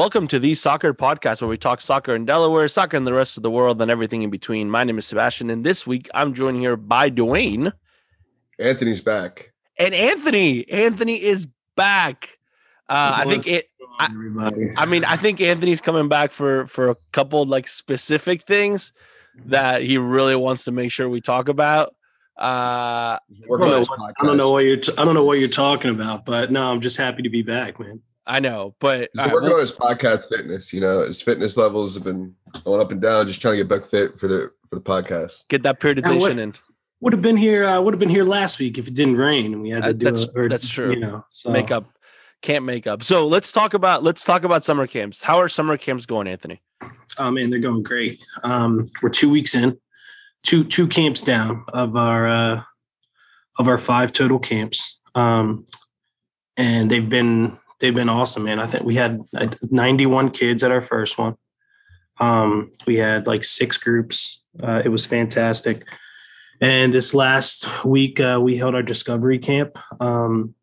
Welcome to the Soccer Podcast, where we talk soccer in Delaware, soccer in the rest of the world, and everything in between. My name is Sebastian, and this week I'm joined here by Dwayne. Anthony's back. And Anthony. Anthony is back. Uh, I think it. I, I, mean, I think Anthony's coming back for for a couple like specific things that he really wants to make sure we talk about. Uh, I, don't know, what, I don't know what you're. T- I don't know what you're talking about, but no, I'm just happy to be back, man. I know, but He's working well, on his podcast fitness. You know, his fitness levels have been going up and down. Just trying to get back fit for the for the podcast. Get that periodization what, in. Would have been here. Uh, would have been here last week if it didn't rain and we had to uh, do that's, it. Or, that's true. You know, so. make up. Can't make up. So let's talk about let's talk about summer camps. How are summer camps going, Anthony? Oh man, they're going great. Um, we're two weeks in, two two camps down of our uh, of our five total camps. Um, and they've been they've been awesome, man. I think we had 91 kids at our first one. Um, we had like six groups. Uh, it was fantastic. And this last week, uh, we held our discovery camp. Um,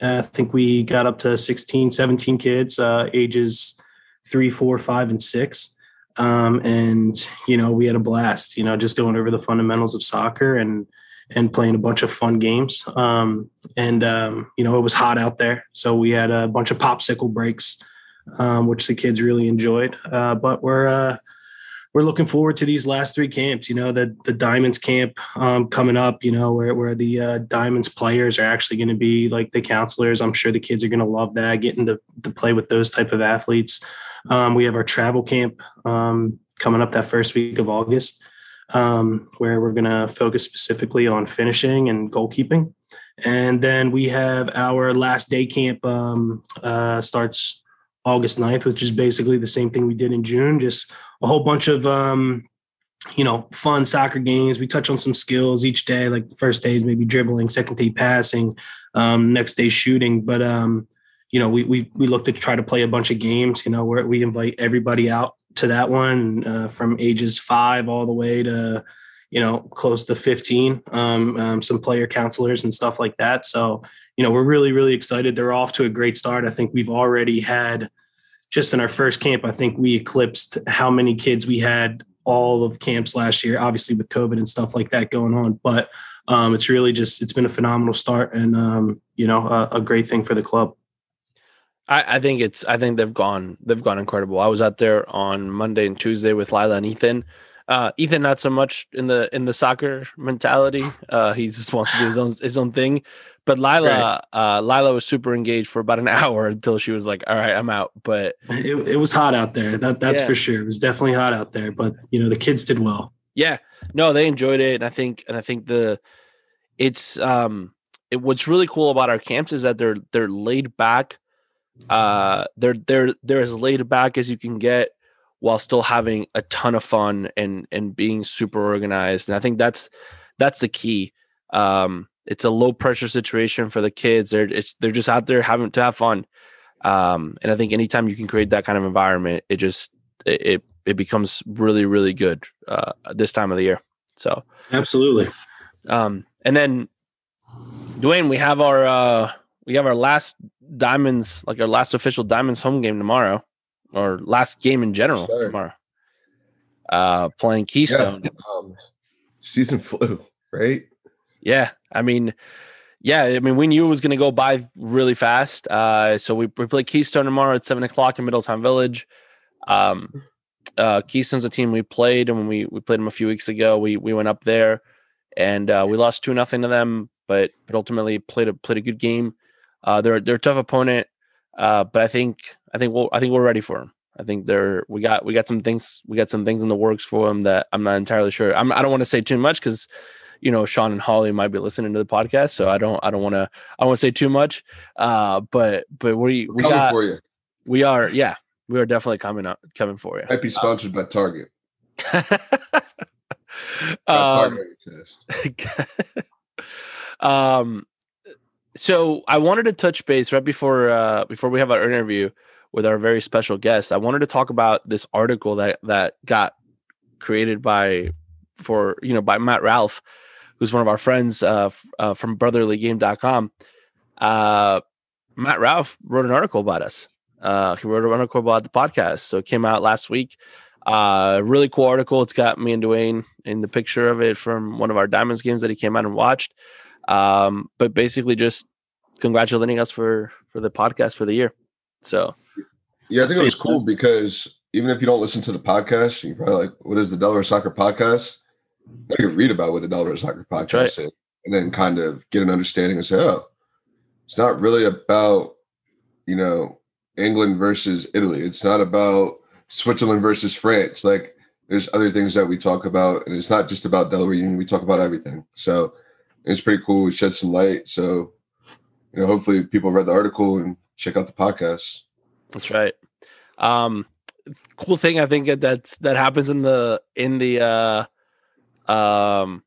I think we got up to 16, 17 kids, uh, ages three, four, five, and six. Um, and, you know, we had a blast, you know, just going over the fundamentals of soccer and, and playing a bunch of fun games. Um, and um, you know, it was hot out there, so we had a bunch of popsicle breaks, um, which the kids really enjoyed. Uh, but we're uh, we're looking forward to these last three camps. You know, the the Diamonds camp um, coming up. You know, where where the uh, Diamonds players are actually going to be like the counselors. I'm sure the kids are going to love that, getting to to play with those type of athletes. Um, we have our travel camp um, coming up that first week of August um, where we're going to focus specifically on finishing and goalkeeping. And then we have our last day camp um, uh, starts August 9th, which is basically the same thing we did in June, just a whole bunch of, um, you know, fun soccer games. We touch on some skills each day, like first day is maybe dribbling, second day passing, um, next day shooting. But, um, you know, we, we, we look to try to play a bunch of games, you know, where we invite everybody out to that one uh, from ages five all the way to you know close to 15 um, um, some player counselors and stuff like that. So you know we're really really excited. They're off to a great start. I think we've already had just in our first camp i think we eclipsed how many kids we had all of camps last year obviously with covid and stuff like that going on. But um, it's really just it's been a phenomenal start and um, you know a, a great thing for the club I, I think it's I think they've gone they've gone incredible. I was out there on Monday and Tuesday with Lila and Ethan. Uh, Ethan not so much in the in the soccer mentality. Uh, he just wants to do his own, his own thing. But Lila, right. uh, Lila was super engaged for about an hour until she was like, "All right, I'm out." But it, it was hot out there. That, that's yeah. for sure. It was definitely hot out there. But you know, the kids did well. Yeah, no, they enjoyed it, and I think, and I think the it's um, it, what's really cool about our camps is that they're they're laid back uh, they're they're they're as laid back as you can get while still having a ton of fun and and being super organized. And I think that's that's the key. Um, it's a low pressure situation for the kids. They're it's they're just out there having to have fun. Um, and I think anytime you can create that kind of environment, it just it it, it becomes really really good uh, this time of the year. So absolutely. Um, and then Dwayne, we have our uh, we have our last diamonds, like our last official diamonds home game tomorrow, or last game in general sure. tomorrow. Uh, playing Keystone. Yeah, um, season flew, right? Yeah, I mean, yeah, I mean, we knew it was going to go by really fast. Uh, so we, we play Keystone tomorrow at seven o'clock in Middletown Village. Um, uh, Keystone's a team we played, and when we we played them a few weeks ago, we we went up there and uh, we lost two nothing to them, but but ultimately played a played a good game. Uh, they're they're a tough opponent, uh, but I think I think we'll I think we're ready for them. I think they're we got we got some things we got some things in the works for them that I'm not entirely sure. I'm I don't want to say too much because you know Sean and Holly might be listening to the podcast, so I don't I don't want to I don't want to say too much. Uh, but but we we got for you. we are yeah we are definitely coming up coming for you. Might be sponsored by Target. um, um so I wanted to touch base right before uh, before we have our interview with our very special guest. I wanted to talk about this article that that got created by for you know by Matt Ralph, who's one of our friends uh, uh, from BrotherlyGame.com. Uh, Matt Ralph wrote an article about us. Uh, he wrote an article about the podcast, so it came out last week. Uh, really cool article. It's got me and Dwayne in the picture of it from one of our Diamonds games that he came out and watched. Um, but basically, just congratulating us for for the podcast for the year. So, yeah, I think it was cool because even if you don't listen to the podcast, you're probably like, "What is the Delaware Soccer Podcast?" I could read about what the Delaware Soccer Podcast right. is, and then kind of get an understanding and say, "Oh, it's not really about you know England versus Italy. It's not about Switzerland versus France. Like there's other things that we talk about, and it's not just about Delaware Union. We talk about everything. So it's pretty cool. We shed some light. So you know, hopefully people read the article and check out the podcast. That's right. Um, cool thing I think that's that happens in the in the uh um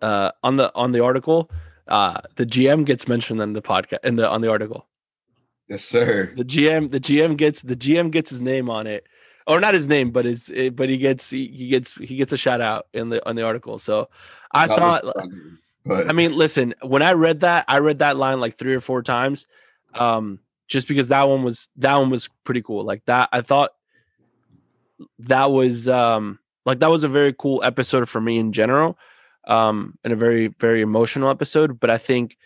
uh on the on the article uh the GM gets mentioned in the podcast in the on the article. Yes, sir. The GM, the GM gets the GM gets his name on it, or not his name, but his, eh, but he gets he, gets he gets a shout out in the on the article. So I that thought, fun, but... I mean, listen, when I read that, I read that line like three or four times, um, just because that one was that one was pretty cool. Like that, I thought that was um like that was a very cool episode for me in general, um, and a very very emotional episode. But I think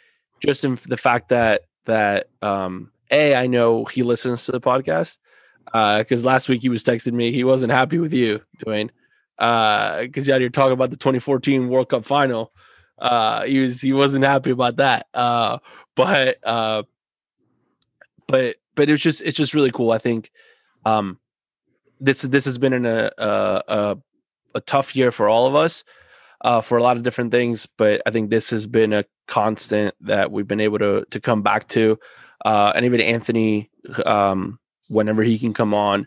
just in the fact that that um a, I know he listens to the podcast because uh, last week he was texting me. He wasn't happy with you, Dwayne, because uh, you had talking about the 2014 World Cup final. Uh, he was he wasn't happy about that. Uh, but uh, but but it's just it's just really cool. I think um, this is this has been in a a, a, a tough year for all of us. Uh, for a lot of different things, but I think this has been a constant that we've been able to to come back to uh, anybody Anthony, um, whenever he can come on,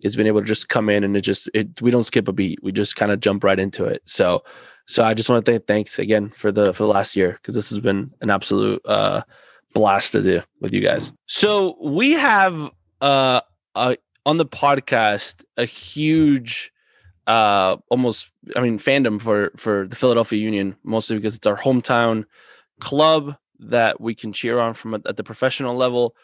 he's been able to just come in and it just it we don't skip a beat. We just kind of jump right into it. So so I just want to thank thanks again for the for the last year because this has been an absolute uh, blast to do with you guys. So we have uh, uh on the podcast a huge uh almost I mean fandom for for the Philadelphia Union mostly because it's our hometown club that we can cheer on from at the professional level.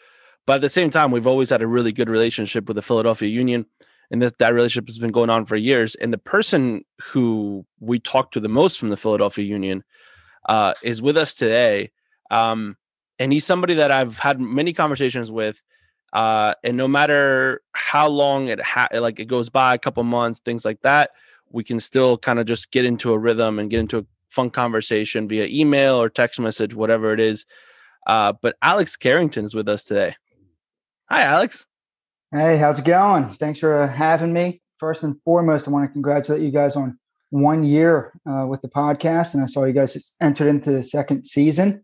But at the same time, we've always had a really good relationship with the Philadelphia Union, and that that relationship has been going on for years. And the person who we talk to the most from the Philadelphia Union uh, is with us today, um, and he's somebody that I've had many conversations with. Uh, and no matter how long it ha- like it goes by, a couple months, things like that, we can still kind of just get into a rhythm and get into a fun conversation via email or text message, whatever it is. Uh, but Alex Carrington is with us today. Hi, Alex. Hey, how's it going? Thanks for uh, having me. First and foremost, I want to congratulate you guys on one year uh, with the podcast, and I saw you guys entered into the second season,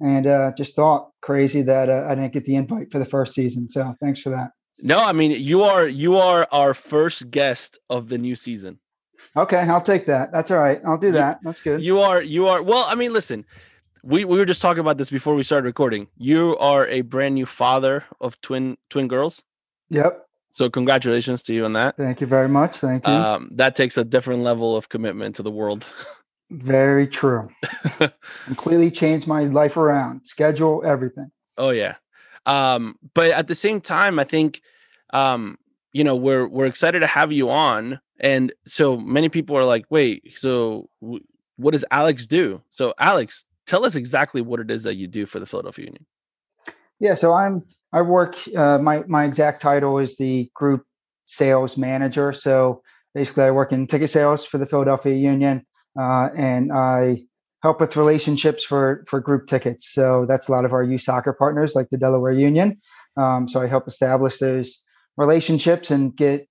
and uh, just thought crazy that uh, I didn't get the invite for the first season. So thanks for that. No, I mean you are you are our first guest of the new season. Okay, I'll take that. That's all right. I'll do that. That's good. You are you are well, I mean, listen. We we were just talking about this before we started recording. You are a brand new father of twin twin girls. Yep. So congratulations to you on that. Thank you very much. Thank you. Um, that takes a different level of commitment to the world. Very true. Completely changed my life around, schedule, everything. Oh yeah. Um, but at the same time, I think um, you know, we're we're excited to have you on and so many people are like, wait, so w- what does Alex do? So, Alex, tell us exactly what it is that you do for the Philadelphia Union. Yeah, so I'm I work. Uh, my my exact title is the group sales manager. So basically, I work in ticket sales for the Philadelphia Union, uh, and I help with relationships for for group tickets. So that's a lot of our youth soccer partners, like the Delaware Union. Um, so I help establish those relationships and get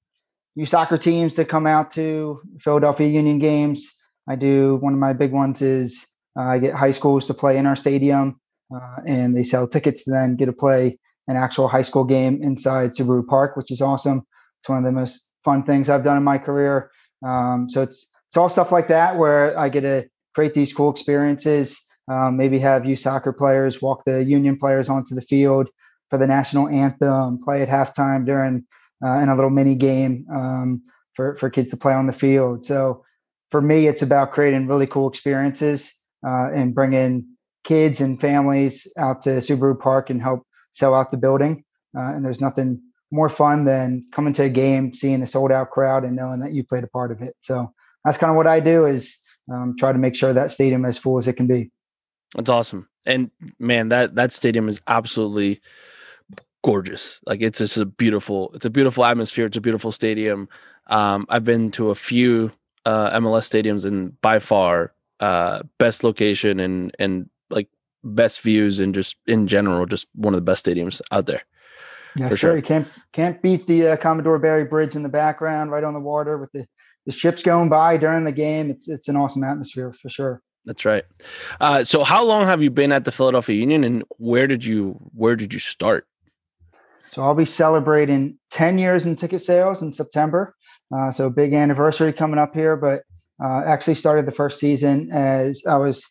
youth soccer teams to come out to Philadelphia Union games. I do one of my big ones is I get high schools to play in our stadium, uh, and they sell tickets to then get to play an actual high school game inside Subaru Park, which is awesome. It's one of the most fun things I've done in my career. Um, so it's it's all stuff like that where I get to create these cool experiences. Um, maybe have youth soccer players walk the Union players onto the field for the national anthem, play at halftime during uh, and a little mini game um, for for kids to play on the field. So for me, it's about creating really cool experiences uh, and bringing kids and families out to Subaru Park and help sell out the building. uh, and there's nothing more fun than coming to a game, seeing a sold out crowd, and knowing that you played a part of it. So that's kind of what I do is um, try to make sure that stadium as full as it can be. That's awesome, and man, that that stadium is absolutely gorgeous. Like it's just a beautiful, it's a beautiful atmosphere. It's a beautiful stadium. Um, I've been to a few uh, MLS stadiums, and by far, uh, best location and and like best views and just in general, just one of the best stadiums out there. Yeah, sure. sure. You can't can't beat the uh, Commodore Barry Bridge in the background, right on the water with the the ships going by during the game. It's it's an awesome atmosphere for sure. That's right. Uh, so, how long have you been at the Philadelphia Union, and where did you where did you start? So, I'll be celebrating ten years in ticket sales in September. Uh, so, big anniversary coming up here. But uh, actually, started the first season as I was.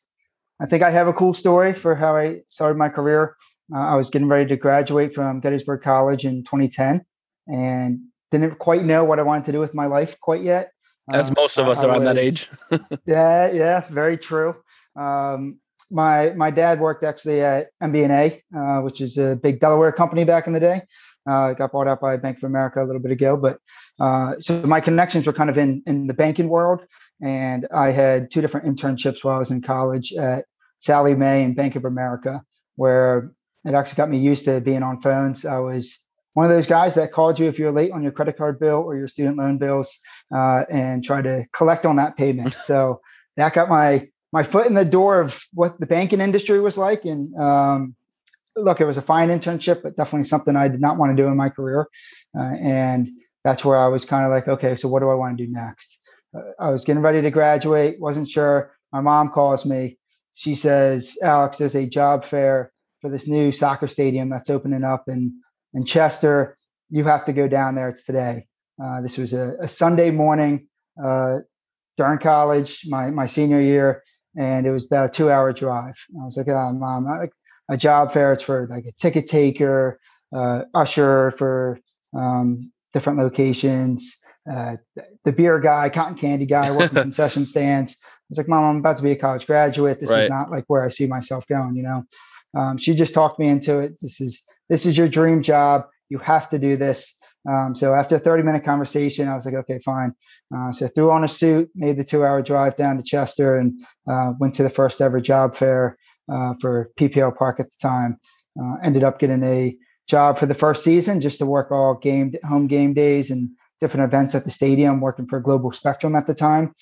I think I have a cool story for how I started my career. Uh, I was getting ready to graduate from Gettysburg College in 2010, and didn't quite know what I wanted to do with my life quite yet. As um, most of us around was, that age. yeah, yeah, very true. Um, my my dad worked actually at MBNA, uh, which is a big Delaware company back in the day. Uh, got bought out by Bank of America a little bit ago, but uh, so my connections were kind of in in the banking world, and I had two different internships while I was in college at Sallie Mae and Bank of America, where it actually got me used to being on phones. I was one of those guys that called you if you're late on your credit card bill or your student loan bills uh, and try to collect on that payment. so that got my my foot in the door of what the banking industry was like. And um, look, it was a fine internship, but definitely something I did not want to do in my career. Uh, and that's where I was kind of like, okay, so what do I want to do next? I was getting ready to graduate, wasn't sure. My mom calls me. She says, Alex, there's a job fair for this new soccer stadium that's opening up in in Chester. You have to go down there. It's today. Uh, this was a, a Sunday morning uh, during college, my my senior year, and it was about a two hour drive. I was like, oh, mom, like a job fair. It's for like a ticket taker, uh, usher for um, different locations, uh, the beer guy, cotton candy guy, working concession stands. I was like, Mom, I'm about to be a college graduate. This right. is not like where I see myself going, you know. Um, she just talked me into it. This is this is your dream job. You have to do this. Um, so after a 30 minute conversation, I was like, okay, fine. Uh, so I threw on a suit, made the two hour drive down to Chester, and uh, went to the first ever job fair uh, for PPL Park at the time. Uh, ended up getting a job for the first season just to work all game home game days and different events at the stadium. Working for Global Spectrum at the time,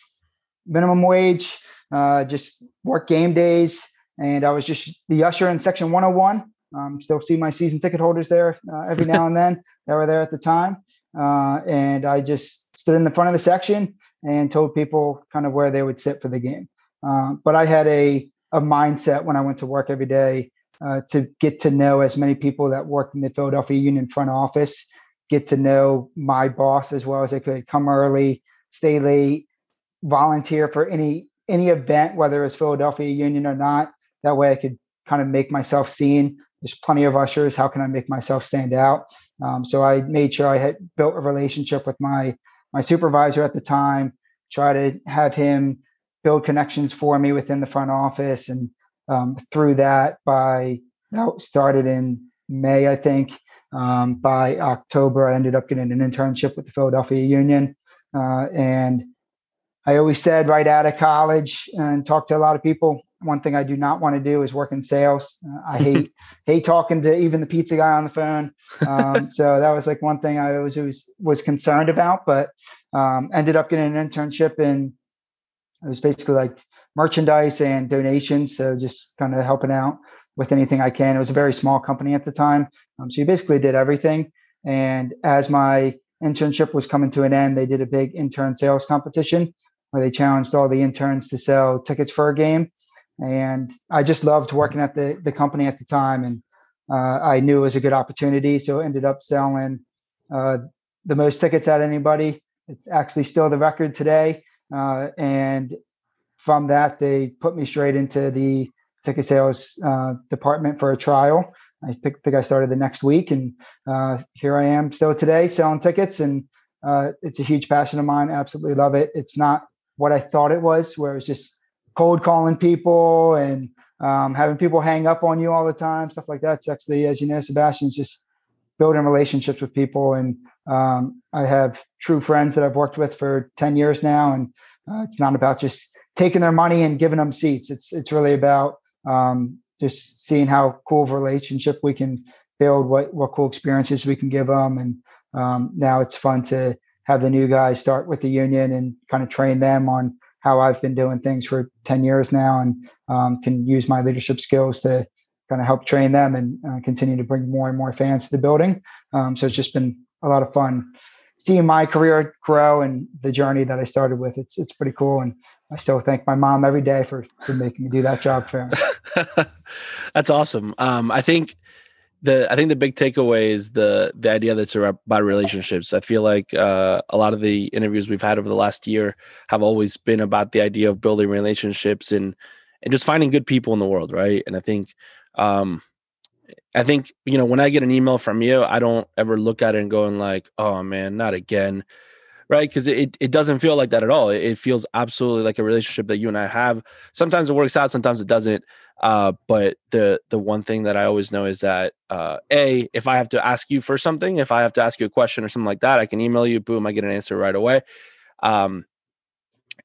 minimum wage, uh, just work game days and I was just the usher in section 101. Um, still see my season ticket holders there uh, every now and then that were there at the time. Uh, and I just stood in the front of the section and told people kind of where they would sit for the game. Uh, but I had a, a mindset when I went to work every day uh, to get to know as many people that worked in the Philadelphia Union front office, get to know my boss as well as I could, come early, stay late, volunteer for any any event, whether it's Philadelphia Union or not. That way I could kind of make myself seen. There's plenty of ushers. How can I make myself stand out? Um, so I made sure I had built a relationship with my my supervisor at the time. Try to have him build connections for me within the front office, and um, through that, by that started in May, I think. Um, by October, I ended up getting an internship with the Philadelphia Union, uh, and I always said right out of college and talked to a lot of people one thing I do not want to do is work in sales. Uh, I hate hate talking to even the pizza guy on the phone. Um, so that was like one thing I always was, was concerned about, but um, ended up getting an internship in it was basically like merchandise and donations. So just kind of helping out with anything I can. It was a very small company at the time, um, so you basically did everything. And as my internship was coming to an end, they did a big intern sales competition where they challenged all the interns to sell tickets for a game and I just loved working at the the company at the time, and uh, I knew it was a good opportunity. So ended up selling uh, the most tickets at anybody. It's actually still the record today, uh, and from that they put me straight into the ticket sales uh, department for a trial. I think I started the next week, and uh, here I am still today selling tickets, and uh, it's a huge passion of mine. Absolutely love it. It's not what I thought it was, where it was just cold calling people and um, having people hang up on you all the time, stuff like that. It's actually, as you know, Sebastian's just building relationships with people. And um, I have true friends that I've worked with for 10 years now. And uh, it's not about just taking their money and giving them seats. It's, it's really about um, just seeing how cool of a relationship we can build, what, what cool experiences we can give them. And um, now it's fun to have the new guys start with the union and kind of train them on how I've been doing things for 10 years now and um, can use my leadership skills to kind of help train them and uh, continue to bring more and more fans to the building. Um, so it's just been a lot of fun seeing my career grow and the journey that I started with. It's it's pretty cool, and I still thank my mom every day for for making me do that job for. That's awesome. Um, I think the I think the big takeaway is the the idea that's about relationships. I feel like uh, a lot of the interviews we've had over the last year have always been about the idea of building relationships and and just finding good people in the world, right? And I think um, I think you know when I get an email from you, I don't ever look at it and going like, "Oh man, not again," right? Because it it doesn't feel like that at all. It, feels absolutely like a relationship that you and I have. Sometimes it works out, sometimes it doesn't. Uh, but the the one thing that I always know is that uh, a if I have to ask you for something, if I have to ask you a question or something like that, I can email you. Boom, I get an answer right away. Um,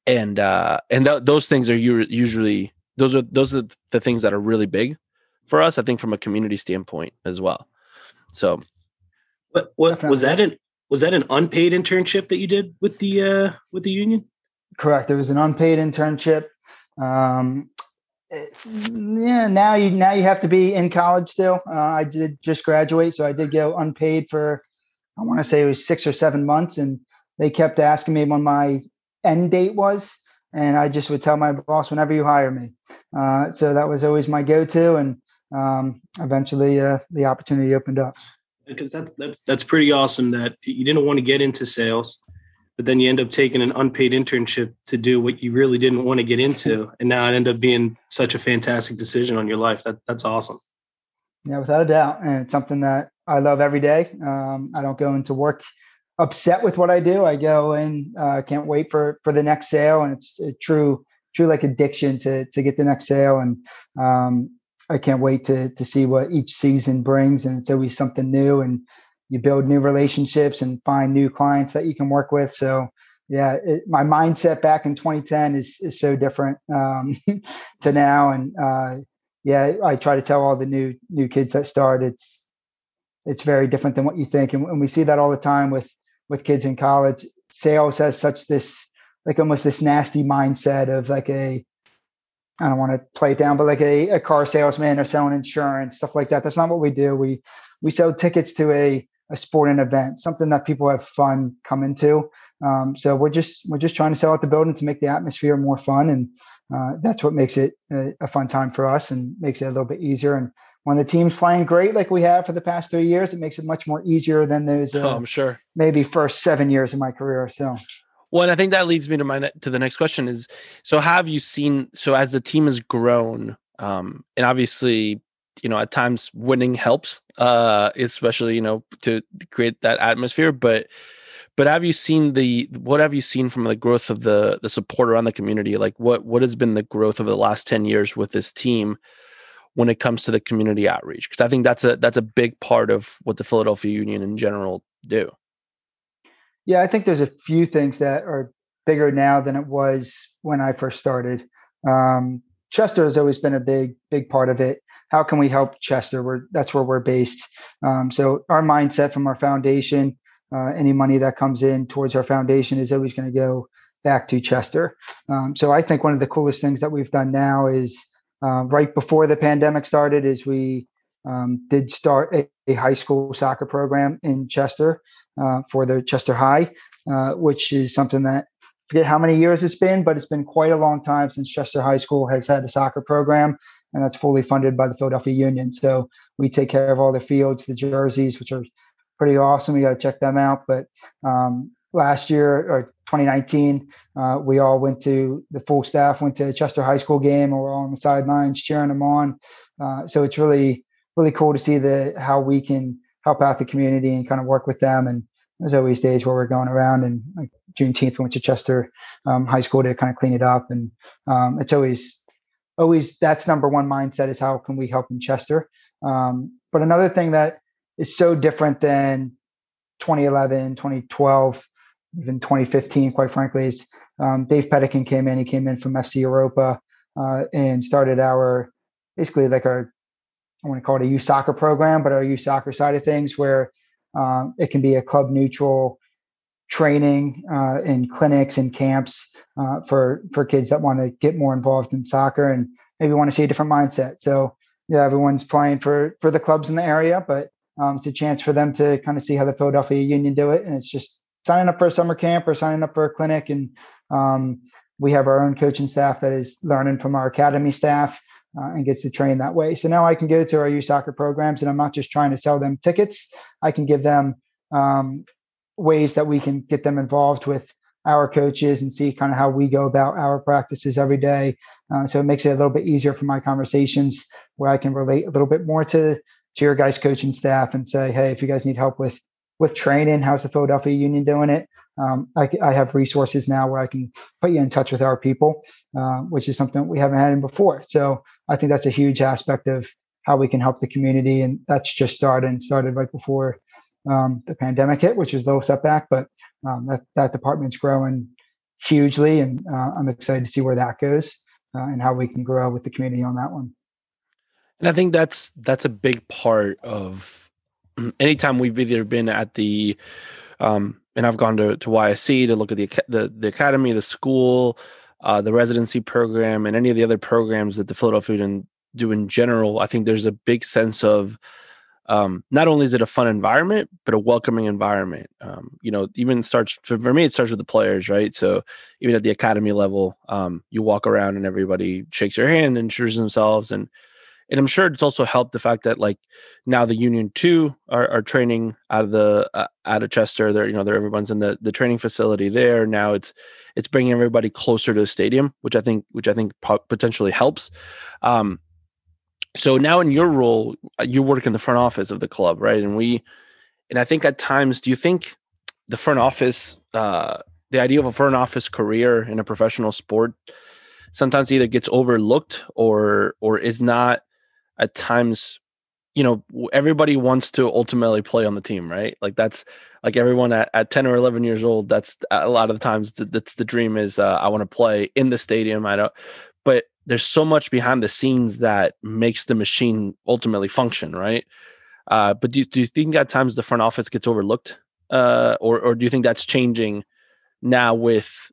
and uh, and th- those things are usually those are those are the things that are really big for us. I think from a community standpoint as well. So, what what was that an was that an unpaid internship that you did with the uh, with the union? Correct. It was an unpaid internship. Um, yeah now you now you have to be in college still uh, i did just graduate so i did go unpaid for i want to say it was six or seven months and they kept asking me when my end date was and i just would tell my boss whenever you hire me uh, so that was always my go-to and um, eventually uh, the opportunity opened up. Because that, that's that's pretty awesome that you didn't want to get into sales but then you end up taking an unpaid internship to do what you really didn't want to get into and now it ended up being such a fantastic decision on your life. That that's awesome. Yeah without a doubt and it's something that i love every day. Um, i don't go into work upset with what i do. I go and uh, can't wait for for the next sale and it's a true true like addiction to to get the next sale and um, i can't wait to to see what each season brings and it's always something new and you build new relationships and find new clients that you can work with. So yeah, it, my mindset back in 2010 is is so different um, to now. And uh, yeah, I try to tell all the new new kids that start it's it's very different than what you think, and, and we see that all the time with with kids in college. Sales has such this like almost this nasty mindset of like a I don't want to play it down, but like a, a car salesman or selling insurance, stuff like that. That's not what we do. We we sell tickets to a a sporting event, something that people have fun coming to. Um, so we're just we're just trying to sell out the building to make the atmosphere more fun, and uh, that's what makes it a, a, fun time for us and makes it a little bit easier. And when the team's playing great, like we have for the past three years, it makes it much more easier than those. Uh, oh, I'm sure. Maybe first seven years of my career. So. Well, and I think that leads me to my to the next question is: so have you seen? So as the team has grown, um, and obviously you know at times winning helps uh especially you know to create that atmosphere but but have you seen the what have you seen from the growth of the the support around the community like what what has been the growth over the last 10 years with this team when it comes to the community outreach because i think that's a that's a big part of what the philadelphia union in general do yeah i think there's a few things that are bigger now than it was when i first started um, Chester has always been a big, big part of it. How can we help Chester? We're, that's where we're based. Um, so our mindset from our foundation, uh, any money that comes in towards our foundation is always going to go back to Chester. Um, so I think one of the coolest things that we've done now is uh, right before the pandemic started is we um, did start a, a, high school soccer program in Chester uh, for the Chester High, uh, which is something that forget how many years it's been, but it's been quite a long time since Chester High School has had a soccer program, and that's fully funded by the Philadelphia Union. So we take care of all the fields, the jerseys, which are pretty awesome. You got to check them out. But um, last year or 2019, uh, we all went to the full staff went to Chester High School game, and we're all on the sidelines cheering them on. Uh, so it's really really cool to see the how we can help out the community and kind of work with them and there's always days where we're going around and like Juneteenth, we went to Chester um, High School to kind of clean it up, and um, it's always always that's number one mindset is how can we help in Chester. Um, but another thing that is so different than 2011, 2012, even 2015, quite frankly, is um, Dave Pedican came in. He came in from FC Europa uh, and started our basically like our I want to call it a youth soccer program, but our youth soccer side of things where um, it can be a club neutral training uh, in clinics and camps uh, for for kids that want to get more involved in soccer and maybe want to see a different mindset. So yeah, everyone's playing for for the clubs in the area, but um, it's a chance for them to kind of see how the Philadelphia Union do it, and it's just signing up for a summer camp or signing up for a clinic. And um, we have our own coaching staff that is learning from our academy staff uh, and gets to train that way. So now I can go to our youth soccer programs, and I'm not just trying to sell them tickets. I can give them um, ways that we can get them involved with our coaches and see kind of how we go about our practices every day. Uh, so it makes it a little bit easier for my conversations where I can relate a little bit more to to your guys' coaching staff and say, hey, if you guys need help with with training, how's the Philadelphia Union doing it? Um, I, I, have resources now where I can put you in touch with our people, uh, which is something we haven't had before. So I think that's a huge aspect of how we can help the community, and that's just started and started right before um, the pandemic hit, which is a little setback, but um, that that department's growing hugely, and uh, I'm excited to see where that goes uh, and how we can grow with the community on that one. And I think that's that's a big part of anytime we've either been at the um, and I've gone to, to YSC to look at the the, the academy, the school, uh, the residency program, and any of the other programs that the Philadelphia and do in general. I think there's a big sense of um, not only is it a fun environment, but a welcoming environment. Um, you know, even starts for, for, me, it starts with the players, right? So even at the academy level, um, you walk around and everybody shakes your hand and introduces themselves, and and I'm sure it's also helped the fact that like now the Union Two are, are training out of the uh, out of Chester. They're you know they're everyone's in the the training facility there now. It's it's bringing everybody closer to the stadium, which I think which I think potentially helps. Um, so now in your role, uh, you work in the front office of the club, right? And we, and I think at times, do you think the front office, uh, the idea of a front office career in a professional sport, sometimes either gets overlooked or or is not at times you know everybody wants to ultimately play on the team right? Like that's like everyone at, at 10 or 11 years old that's a lot of the times that's the dream is uh, i want to play in the stadium i don't but there's so much behind the scenes that makes the machine ultimately function right? Uh, but do, do you think at times the front office gets overlooked uh, or, or do you think that's changing now with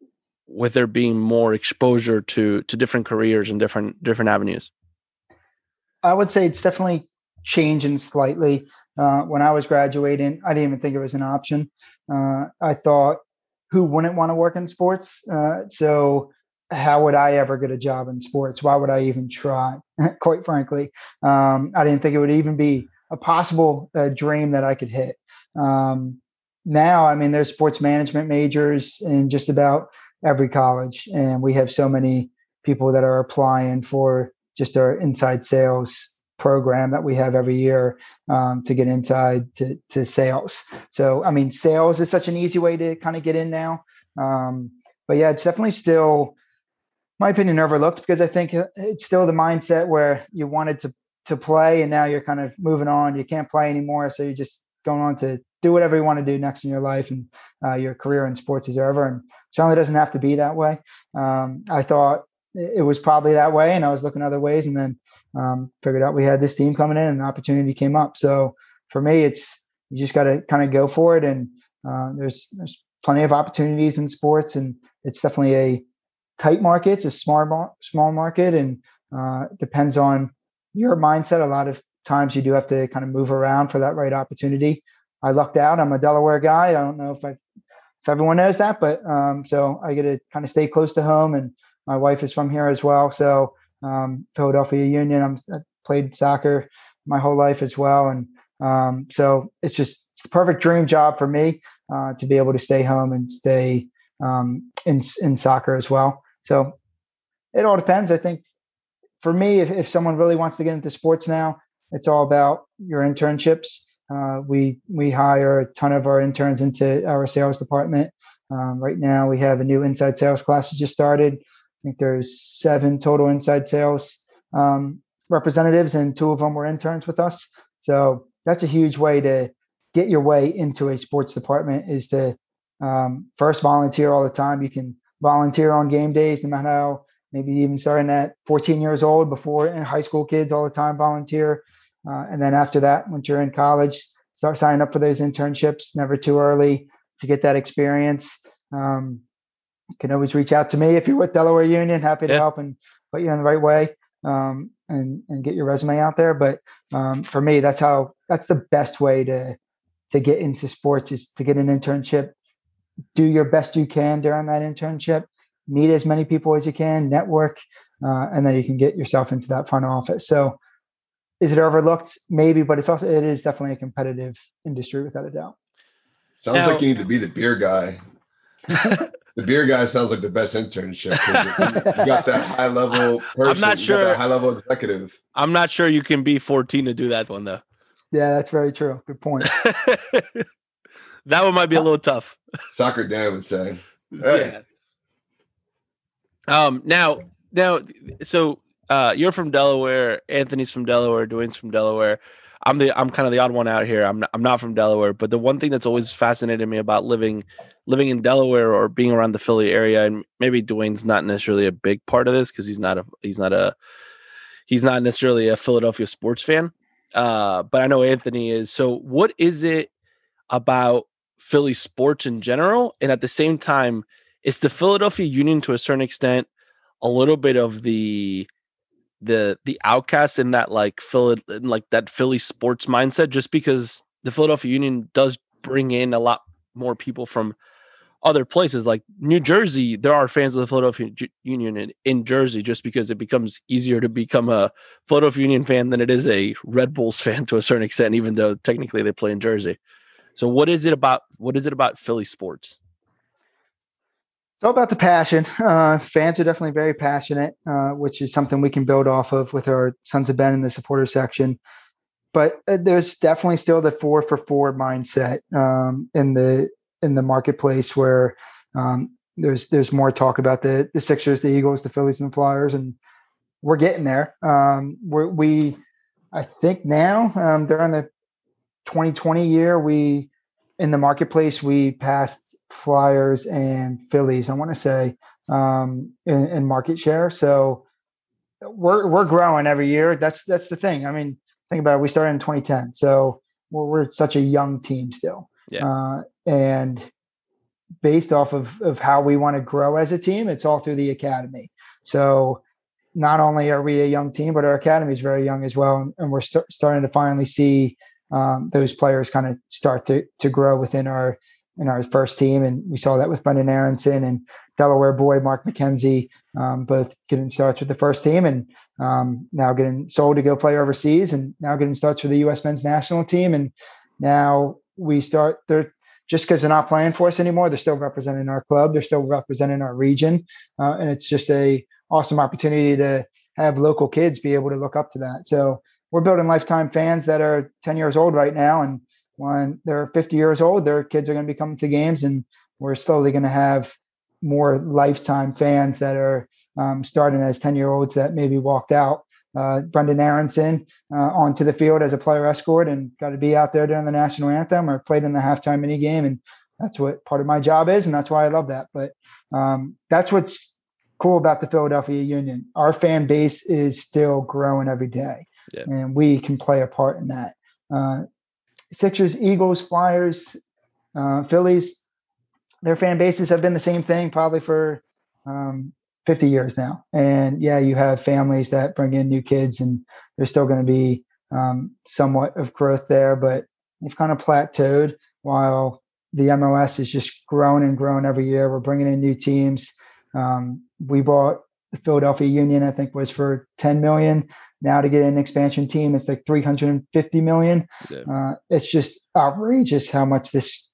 with there being more exposure to to different careers and different different avenues I would say it's definitely changing slightly. Uh, when I was graduating, I didn't even think it was an option. Uh, I thought, who wouldn't want to work in sports? Uh, so, how would I ever get a job in sports? Why would I even try? Quite frankly, um, I didn't think it would even be a possible uh, dream that I could hit. Um, now, I mean, there's sports management majors in just about every college, and we have so many people that are applying for just our inside sales program that we have every year um, to get inside to, to sales. So, I mean, sales is such an easy way to kind of get in now. Um, but yeah, it's definitely still, my opinion, overlooked because I think it's still the mindset where you wanted to to play and now you're kind of moving on. You can't play anymore, so you're just going on to do whatever you want to do next in your life and uh, your career in sports is over. And it certainly doesn't have to be that way. Um, I thought it was probably that way and i was looking other ways and then um, figured out we had this team coming in and an opportunity came up. So for me it's you just got to kind of go for it and uh, there's there's plenty of opportunities in sports and it's definitely a tight market it's a small small market and uh, depends on your mindset. A lot of times you do have to kind of move around for that right opportunity. I lucked out. I'm a delaware guy. I don't know if i if everyone knows that but um, so i get to kind of stay close to home and my wife is from here as well. So um, Philadelphia Union. I'm I played soccer my whole life as well, and um, so it's just it's the perfect dream job for me uh, to be able to stay home and stay um, in in soccer as well. So it all depends. I think for me, if, if someone really wants to get into sports now, it's all about your internships. Uh, we we hire a ton of our interns into our sales department. Um, right now, we have a new inside sales class that just started think there's seven total inside sales um, representatives, and two of them were interns with us. So that's a huge way to get your way into a sports department is to um, first volunteer all the time. You can volunteer on game days, no matter how maybe even starting at 14 years old before in high school kids all the time volunteer. Uh, and then after that, once you're in college, start signing up for those internships. Never too early to get that experience. Um, you can always reach out to me if you're with Delaware Union. Happy to yeah. help and put you in the right way um, and and get your resume out there. But um, for me, that's how that's the best way to to get into sports is to get an internship. Do your best you can during that internship. Meet as many people as you can. Network, uh, and then you can get yourself into that front office. So, is it overlooked? Maybe, but it's also it is definitely a competitive industry without a doubt. Sounds now, like you need to be the beer guy. the beer guy sounds like the best internship. You got that high level person. I'm not sure. high level executive. I'm not sure you can be 14 to do that one though. Yeah, that's very true. Good point. that one might be a little tough. Soccer Dan would say. Hey. Yeah. Um. Now, now, so uh, you're from Delaware. Anthony's from Delaware. Dwayne's from Delaware. I'm the I'm kind of the odd one out here. I'm not, I'm not from Delaware, but the one thing that's always fascinated me about living living in Delaware or being around the Philly area, and maybe Dwayne's not necessarily a big part of this because he's not a he's not a he's not necessarily a Philadelphia sports fan. Uh, but I know Anthony is. So, what is it about Philly sports in general, and at the same time, is the Philadelphia Union to a certain extent a little bit of the the the outcast in that like Philly like that Philly sports mindset just because the Philadelphia Union does bring in a lot more people from other places like New Jersey there are fans of the Philadelphia Union in, in Jersey just because it becomes easier to become a Philadelphia Union fan than it is a Red Bulls fan to a certain extent even though technically they play in Jersey. So what is it about what is it about Philly sports? It's all about the passion. Uh, fans are definitely very passionate, uh, which is something we can build off of with our Sons of Ben in the supporter section. But uh, there's definitely still the four for four mindset um, in the in the marketplace where um, there's there's more talk about the the Sixers, the Eagles, the Phillies, and the Flyers, and we're getting there. Um, we're, we, I think now um, during the 2020 year, we in the marketplace we passed Flyers and Phillies. I want to say um, in, in, market share. So we're we're growing every year. That's that's the thing. I mean, think about it. We started in 2010, so we're, we're such a young team still. Yeah. Uh, and based off of of how we want to grow as a team, it's all through the academy. So not only are we a young team, but our academy is very young as well, and we're st- starting to finally see um, those players kind of start to to grow within our in our first team, and we saw that with Brenden Aaronson and Delaware boy Mark McKenzie, um, both getting starts with the first team, and um, now getting sold to go play overseas, and now getting starts for the U.S. men's national team, and now we start. They're just because they're not playing for us anymore, they're still representing our club, they're still representing our region, uh, and it's just a awesome opportunity to have local kids be able to look up to that. So we're building lifetime fans that are 10 years old right now, and when they're 50 years old, their kids are going to be coming to games, and we're slowly going to have more lifetime fans that are um, starting as 10 year olds that maybe walked out. Uh, Brenden Aaronson uh, onto the field as a player escort and got to be out there during the national anthem or played in the halftime mini game. And that's what part of my job is. And that's why I love that. But um, that's what's cool about the Philadelphia Union. Our fan base is still growing every day, yeah. and we can play a part in that. Uh, Sixers, Eagles, Flyers, uh, Phillies, their fan bases have been the same thing probably for um, 50 years now. And yeah, you have families that bring in new kids, and there's still going to be um, somewhat of growth there, but they've kind of plateaued while the MLS is just growing and growing every year. We're bringing in new teams. Um, we bought the Philadelphia Union, I think, was for 10 million. Now to get an expansion team, it's like 350 million. Yeah. Uh, it's just outrageous how much this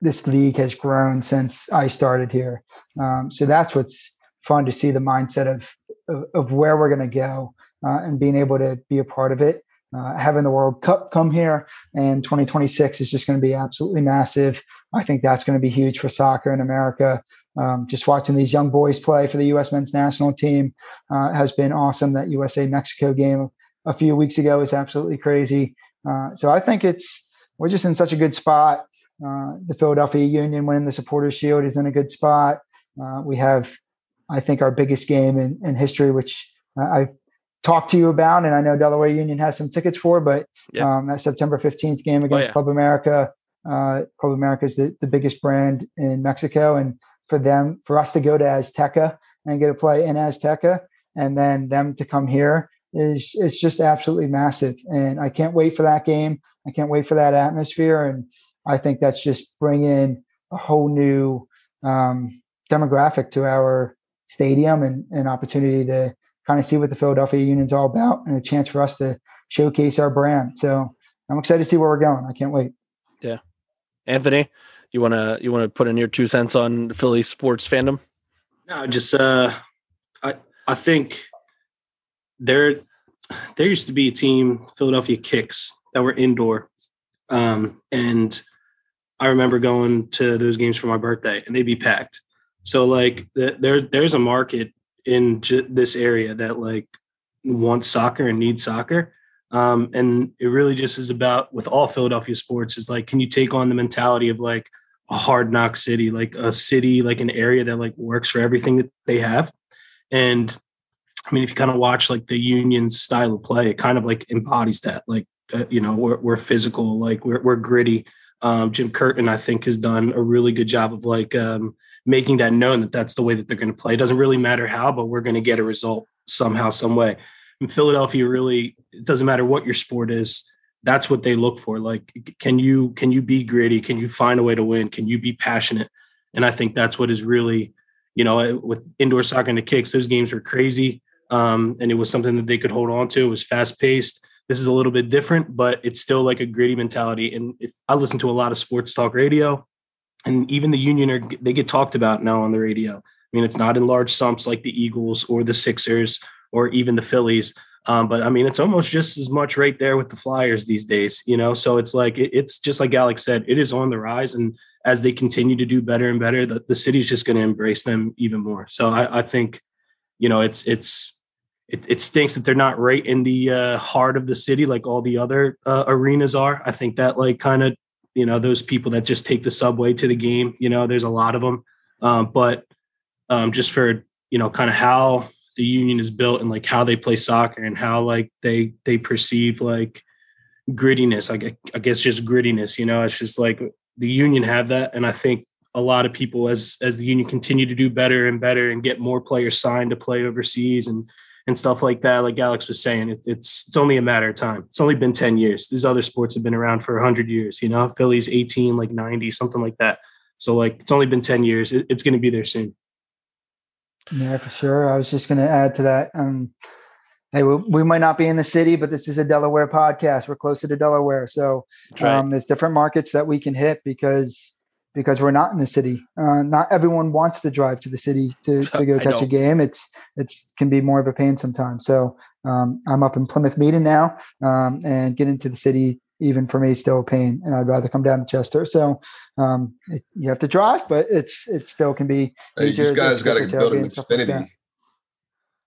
this league has grown since I started here. Um, so that's what's fun to see the mindset of of, of where we're going to go uh, and being able to be a part of it uh, having the World Cup come here and 2026 is just going to be absolutely massive. I think that's going to be huge for soccer in America. Um, just watching these young boys play for the U.S. men's national team uh, has been awesome. That USA Mexico game a few weeks ago was absolutely crazy. Uh, so I think it's we're just in such a good spot. Uh, the Philadelphia Union winning the Supporters Shield is in a good spot. Uh, we have, I think, our biggest game in, in history, which I talked to you about, and I know Delaware Union has some tickets for. But yeah. um, that September fifteenth game oh, against oh, yeah. Club America, uh, Club America is the, the biggest brand in Mexico, and for them, for us to go to Azteca and get to play in Azteca, and then them to come here is is just absolutely massive. And I can't wait for that game. I can't wait for that atmosphere. And I think that's just bringing a whole new um, demographic to our stadium and an opportunity to kind of see what the Philadelphia Union's all about and a chance for us to showcase our brand. So I'm excited to see where we're going. I can't wait. Yeah. Anthony, you wanna you wanna put in your two cents on Philly sports fandom? No, just uh I I think there there used to be a team, Philadelphia KiXX, that were indoor. Um, and I remember going to those games for my birthday and they'd be packed. So like the, there there's a market in j- this area that like wants soccer and needs soccer. Um, and it really just is about with all Philadelphia sports is like, can you take on the mentality of like a hard knock city, like a city, like an area that like works for everything that they have. And I mean, if you kind of watch like the Union's style of play, it kind of like embodies that. Like, uh, you know, we're, we're physical, like we're, we're gritty. Um, Jim Curtin, I think, has done a really good job of like um, making that known that that's the way that they're going to play. It doesn't really matter how, but we're going to get a result somehow, some way in Philadelphia, really, it doesn't matter what your sport is. That's what they look for. Like, can you can you be gritty? Can you find a way to win? Can you be passionate? And I think that's what is really, you know, with indoor soccer and the kicks, those games were crazy. Um, and it was something that they could hold on to. It was fast paced. This is a little bit different, but it's still like a gritty mentality. And if I listen to a lot of sports talk radio, and even the Union are they get talked about now on the radio. I mean, it's not in large sumps like the Eagles or the Sixers or even the Phillies. Um, but I mean, it's almost just as much right there with the Flyers these days, you know. So it's like it, it's just like Alex said, it is on the rise, and as they continue to do better and better, the, the city's just going to embrace them even more. So I, I think, you know, it's it's it, it, stinks that they're not right in the uh, heart of the city like all the other uh, arenas are. I think that like kind of you know those people that just take the subway to the game. You know, there's a lot of them, um, but um, just for you know kind of how the union is built and like how they play soccer and how like they they perceive like grittiness like i guess just grittiness you know it's just like the union have that and i think a lot of people as as the union continue to do better and better and get more players signed to play overseas and and stuff like that like alex was saying it, it's it's only a matter of time it's only been 10 years these other sports have been around for 100 years you know philly's 18 like 90 something like that so like it's only been 10 years it, it's going to be there soon yeah, for sure. I was just going to add to that. Um, hey, we, we, might not be in the city, but this is a Delaware podcast. We're closer to Delaware, so right. um, there's different markets that we can hit because because we're not in the city. Uh, not everyone wants to drive to the city to, to go catch a game. It's it's can be more of a pain sometimes. So um, I'm up in Plymouth Meeting now, um, and get into the city even for me still a pain and i'd rather come down to chester. So um, it, you have to drive but it's it still can be hey, easier these guys got to build an like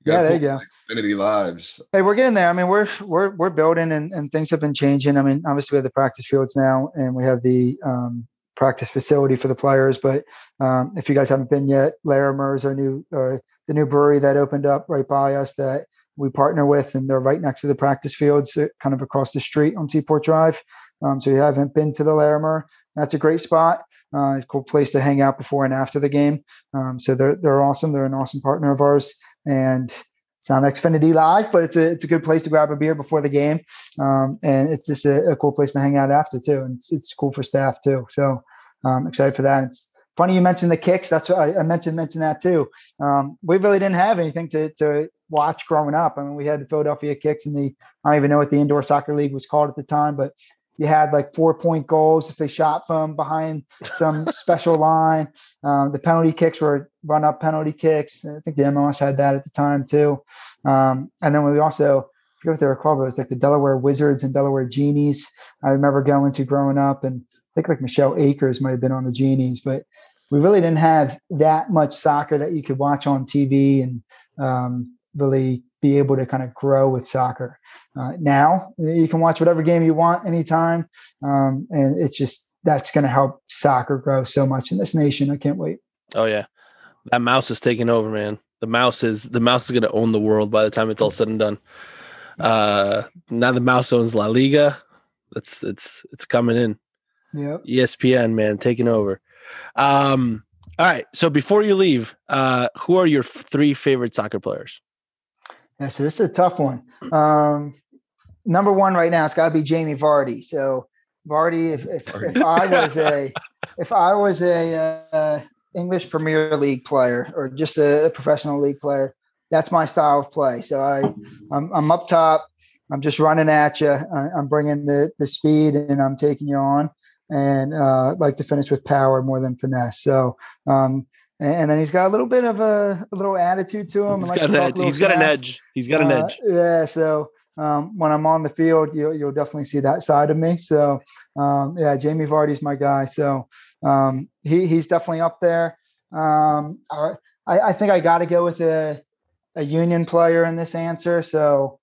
yeah there you go xfinity lives. Hey we're getting there. I mean we're we're we're building and, and things have been changing. I mean obviously we have the practice fields now and we have the um, practice facility for the players but um, if you guys haven't been yet Larimer's our new uh, the new brewery that opened up right by us that we partner with, and they're right next to the practice fields, uh, kind of across the street on Seaport Drive. Um, so you haven't been to the Larimer, that's a great spot. Uh, it's a cool place to hang out before and after the game. Um, so they're they're awesome. They're an awesome partner of ours, and it's not Xfinity Live, but it's a it's a good place to grab a beer before the game, um, and it's just a, a, cool place to hang out after too. And it's, it's cool for staff too. So I'm um, excited for that. It's funny you mentioned the kicks. That's what I, I mentioned mentioned that too. Um, we really didn't have anything to to watch growing up. I mean, we had the Philadelphia KiXX and the I don't even know what the indoor soccer league was called at the time, but you had like four point goals if they shot from behind some special line. Um, the penalty kicks were run up penalty kicks. I think the MLS had that at the time too. Um, and then we also I forget what they were called, but it was like the Delaware Wizards and Delaware Genies. I remember going to growing up, and I think like Michelle Akers might have been on the Genies, but we really didn't have that much soccer that you could watch on TV and um, really be able to kind of grow with soccer. Uh, now you can watch whatever game you want anytime, um, and it's just that's going to help soccer grow so much in this nation. I can't wait. Oh yeah, that mouse is taking over, man. The mouse is the mouse is going to own the world by the time it's all said and done. Uh, now the mouse owns La Liga. That's it's it's coming in. Yeah. ESPN man taking over. Um. All right. So before you leave, uh, who are your three favorite soccer players? Yeah, so this is a tough one. Um, number one right now, it's got to be Jamie Vardy. So Vardy, if if, if I was a if I was a uh, English Premier League player or just a, a, professional league player, that's my style of play. So I I'm, I'm up top. I'm just running at you. I, am bringing the the speed and I'm taking you on. And uh, like to finish with power more than finesse. So um, and then he's got a little bit of a, a little attitude to him. He's, got, an edge. He's got an edge. He's got an uh, edge. Yeah. So um, when I'm on the field, you, you'll definitely see that side of me. So um, yeah, Jamie Vardy's my guy. So um, he he's definitely up there. Um, I, I think I got to go with a a Union player in this answer. So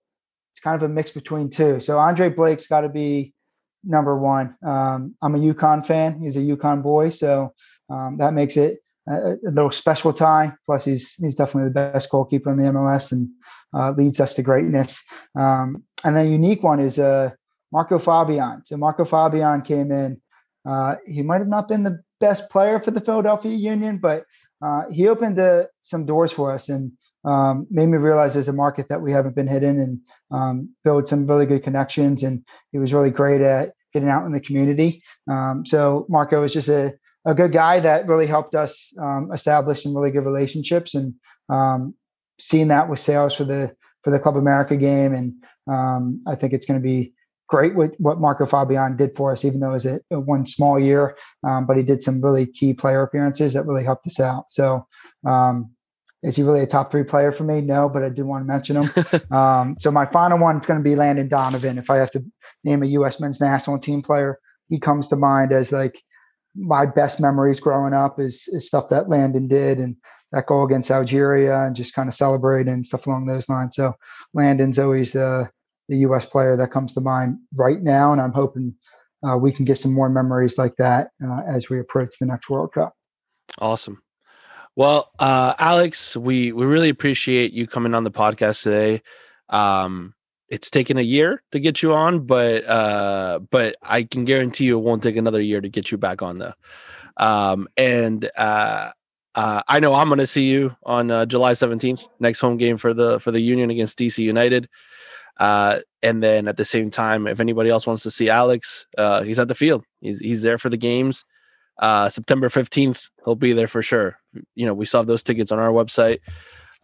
it's kind of a mix between two. So Andre Blake's got to be number one. Um, I'm a UConn fan. He's a UConn boy, so um, that makes it a, a little special tie. Plus, he's he's definitely the best goalkeeper in the MLS and uh, leads us to greatness. Um, and then a unique one is uh, Marco Fabian. So Marco Fabian came in. Uh, he might have not been the best player for the Philadelphia Union, but uh, he opened uh, some doors for us and um, made me realize there's a market that we haven't been hitting and um, build some really good connections. And he was really great at getting out in the community. Um, so Marco was just a a good guy that really helped us um, establish some really good relationships and um, seeing that with sales for the for the Club America game. And um, I think it's going to be great with what Marco Fabian did for us, even though it was a, a one small year, um, but he did some really key player appearances that really helped us out. So um, is he really a top three player for me? No, but I do want to mention him. um, so my final one is going to be Landon Donovan. If I have to name a U.S. men's national team player, he comes to mind as like my best memories growing up is, is stuff that Landon did and that goal against Algeria and just kind of celebrating and stuff along those lines. So Landon's always the the U.S. player that comes to mind right now, and I'm hoping uh, we can get some more memories like that uh, as we approach the next World Cup. Awesome. Well, uh, Alex, we we really appreciate you coming on the podcast today. Um, it's taken a year to get you on, but uh, but I can guarantee you it won't take another year to get you back on though. Um, and uh, uh, I know I'm going to see you on uh, July 17th, next home game for the for the Union against DC United. Uh, and then at the same time, if anybody else wants to see Alex, uh, he's at the field. He's he's there for the games. Uh, September 15th, he'll be there for sure. You know, we saw those tickets on our website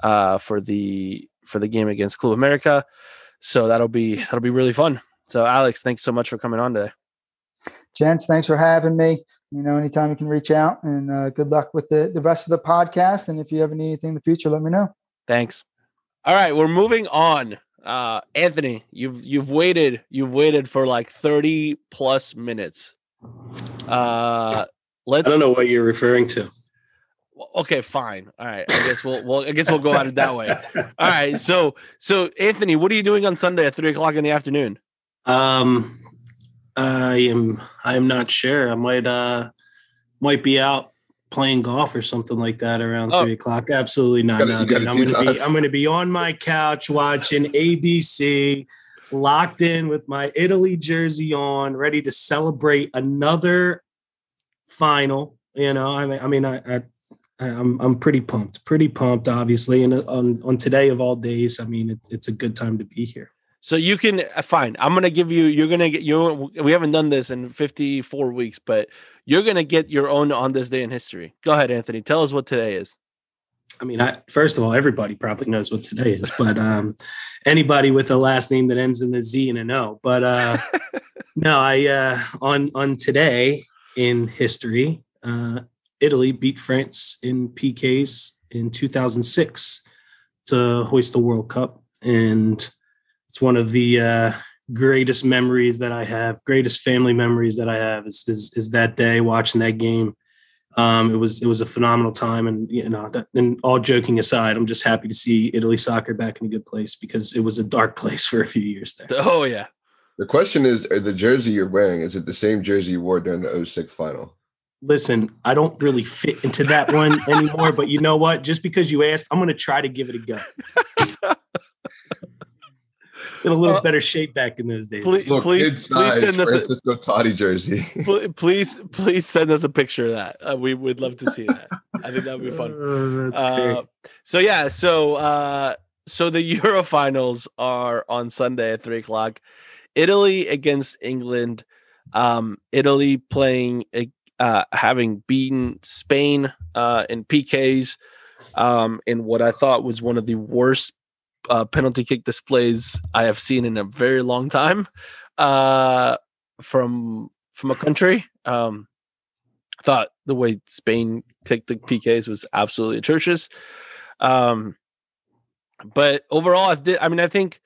uh, for the for the game against Club America. So that'll be that'll be really fun. So Alex, thanks so much for coming on today. Gents, thanks for having me. You know, anytime you can reach out and uh, good luck with the, the rest of the podcast. And if you ever need anything in the future, let me know. Thanks. All right, we're moving on. Uh, Anthony, you've you've waited you've waited for like 30 plus minutes. Uh let's I don't know what you're referring to. Okay, fine. All right. I guess we'll, well, I guess we'll go at it that way. All right. So, so Anthony, what are you doing on Sunday at three o'clock in the afternoon? Um, I am, I am not sure. I might, uh, might be out playing golf or something like that around oh. three o'clock. Absolutely not. Gotta, no, I'm going to be, I'm going to be on my couch watching ABC, locked in with my Italy jersey on, ready to celebrate another final. You know, I mean, I mean, I, I I'm I'm pretty pumped, pretty pumped, obviously. And on on today of all days, I mean, it, it's a good time to be here. So you can uh, fine. I'm gonna give you. You're gonna get you. We haven't done this in 54 weeks, but you're gonna get your own on this day in history. Go ahead, Anthony. Tell us what today is. I mean, I, first of all, everybody probably knows what today is, but um, anybody with a last name that ends in the Z and an O. But uh, no, I uh, on on today in history, uh, Italy beat France in PKs in 2006 to hoist the World Cup. And it's one of the uh, greatest memories that I have, greatest family memories that I have is, is, is that day watching that game. Um, it was it was a phenomenal time, and you know, that, and all joking aside, I'm just happy to see Italy soccer back in a good place because it was a dark place for a few years there. Oh yeah. The question is, the jersey you're wearing is it the same jersey you wore during the 06 final? Listen, I don't really fit into that one anymore, but you know what? Just because you asked, I'm going to try to give it a go. it's in a little uh, better shape back in those days. Please, Look, please, please send us Francisco a, Totti jersey. please, please send us a picture of that. Uh, we would love to see that. I think that would be fun. Uh, that's uh. So yeah, so uh, so the Euro finals are on Sunday at three o'clock. Italy against England. Um, Italy playing uh, having beaten Spain uh, in PKs um, in what I thought was one of the worst uh, penalty kick displays I have seen in a very long time uh, from from a country. Um, thought the way Spain kicked the PKs was absolutely atrocious. Um, but overall, I did. I mean, I think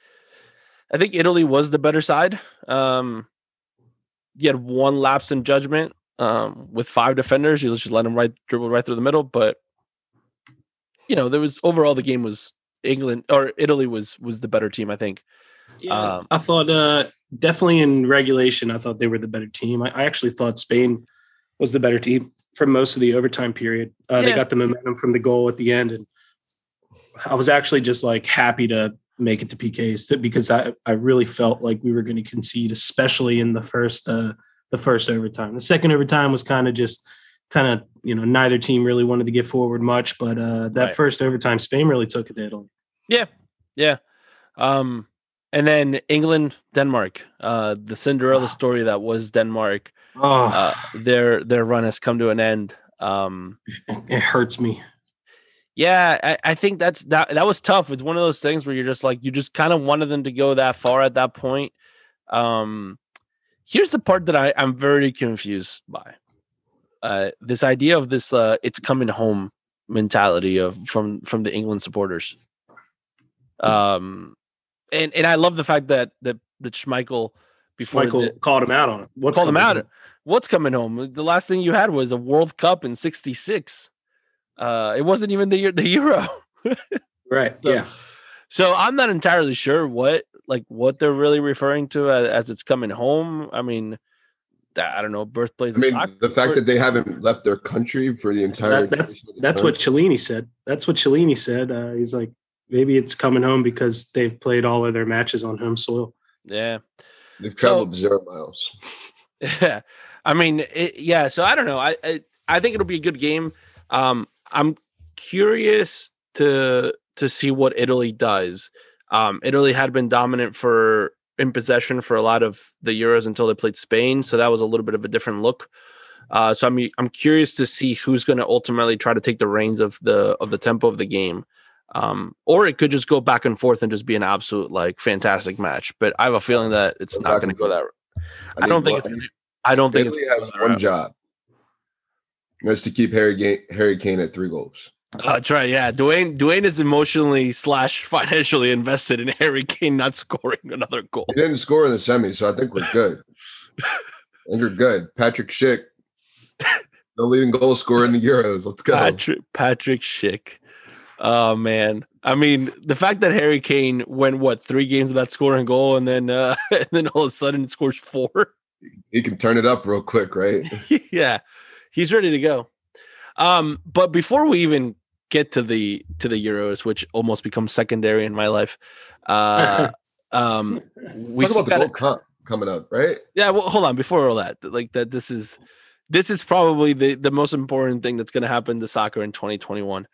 I think Italy was the better side. Um, you had one lapse in judgment um, with five defenders. You just let them right dribble right through the middle. But you know, there was overall the game was England or Italy was was the better team. I think. Yeah, um, I thought uh, definitely in regulation. I thought they were the better team. I, I, actually thought Spain was the better team for most of the overtime period. Uh, yeah. They got the momentum from the goal at the end, and I was actually just like happy to make it to PKs because I, I really felt like we were going to concede, especially in the first uh, the first overtime. The second overtime was kind of just kind of you know neither team really wanted to get forward much, but uh, that right. first overtime, Spain really took it to Italy. Yeah, yeah. Um, and then England, Denmark, uh, the Cinderella oh. story that was Denmark. Oh. Uh, their their run has come to an end. Um, it hurts me. Yeah, I, I, think that's that. That was tough. It's one of those things where you're just like you just kind of wanted them to go that far at that point. Um, here's the part that I, I'm very confused by. Uh, this idea of this uh, "it's coming home" mentality of from from the England supporters. Um, and and I love the fact that that that Schmeichel before Michael the, called him out on it. What's called him out? Home? What's coming home? The last thing you had was a World Cup in '66. Uh, it wasn't even the year the Euro. right. So, yeah. So I'm not entirely sure what like what they're really referring to as, as it's coming home. I mean, I don't know, birthplace. I mean, the fact that they haven't left their country for the entire. That, that's that's what Chiellini said. That's what Chiellini said. Uh, he's like, maybe it's coming home because they've played all of their matches on home soil. Yeah, they've traveled so, zero miles. Yeah, I mean, it, yeah. So I don't know. I, I I think it'll be a good game. Um, I'm curious to to see what Italy does. Um, Italy had been dominant for in possession for a lot of the Euros until they played Spain, so that was a little bit of a different look. Uh, so I'm I'm curious to see who's going to ultimately try to take the reins of the of the tempo of the game, um, or it could just go back and forth and just be an absolute like fantastic match. But I have a feeling that it's not going to go that. I, I don't think it's. Gonna, I don't think Italy has one job. That's to keep Harry Harry Kane at three goals. Uh, that's right. Yeah, Dwayne Dwayne is emotionally slash financially invested in Harry Kane not scoring another goal. He didn't score in the semi, so I think we're good. I think we're good. Patrick Schick, the leading goal scorer in the Euros. Let's go. Patrick Patrick Schick. Oh man. I mean, the fact that Harry Kane went what three games without scoring a goal, and then uh, and then all of a sudden scores four. He can turn it up real quick, right? yeah, he's ready to go. Um, but before we even get to the to the Euros, which almost becomes secondary in my life, uh, um, we Talk about the Gold Cup coming up, right? Yeah. Well, hold on. Before all that, like that, this is this is probably the the most important thing that's going to happen to soccer in 2021.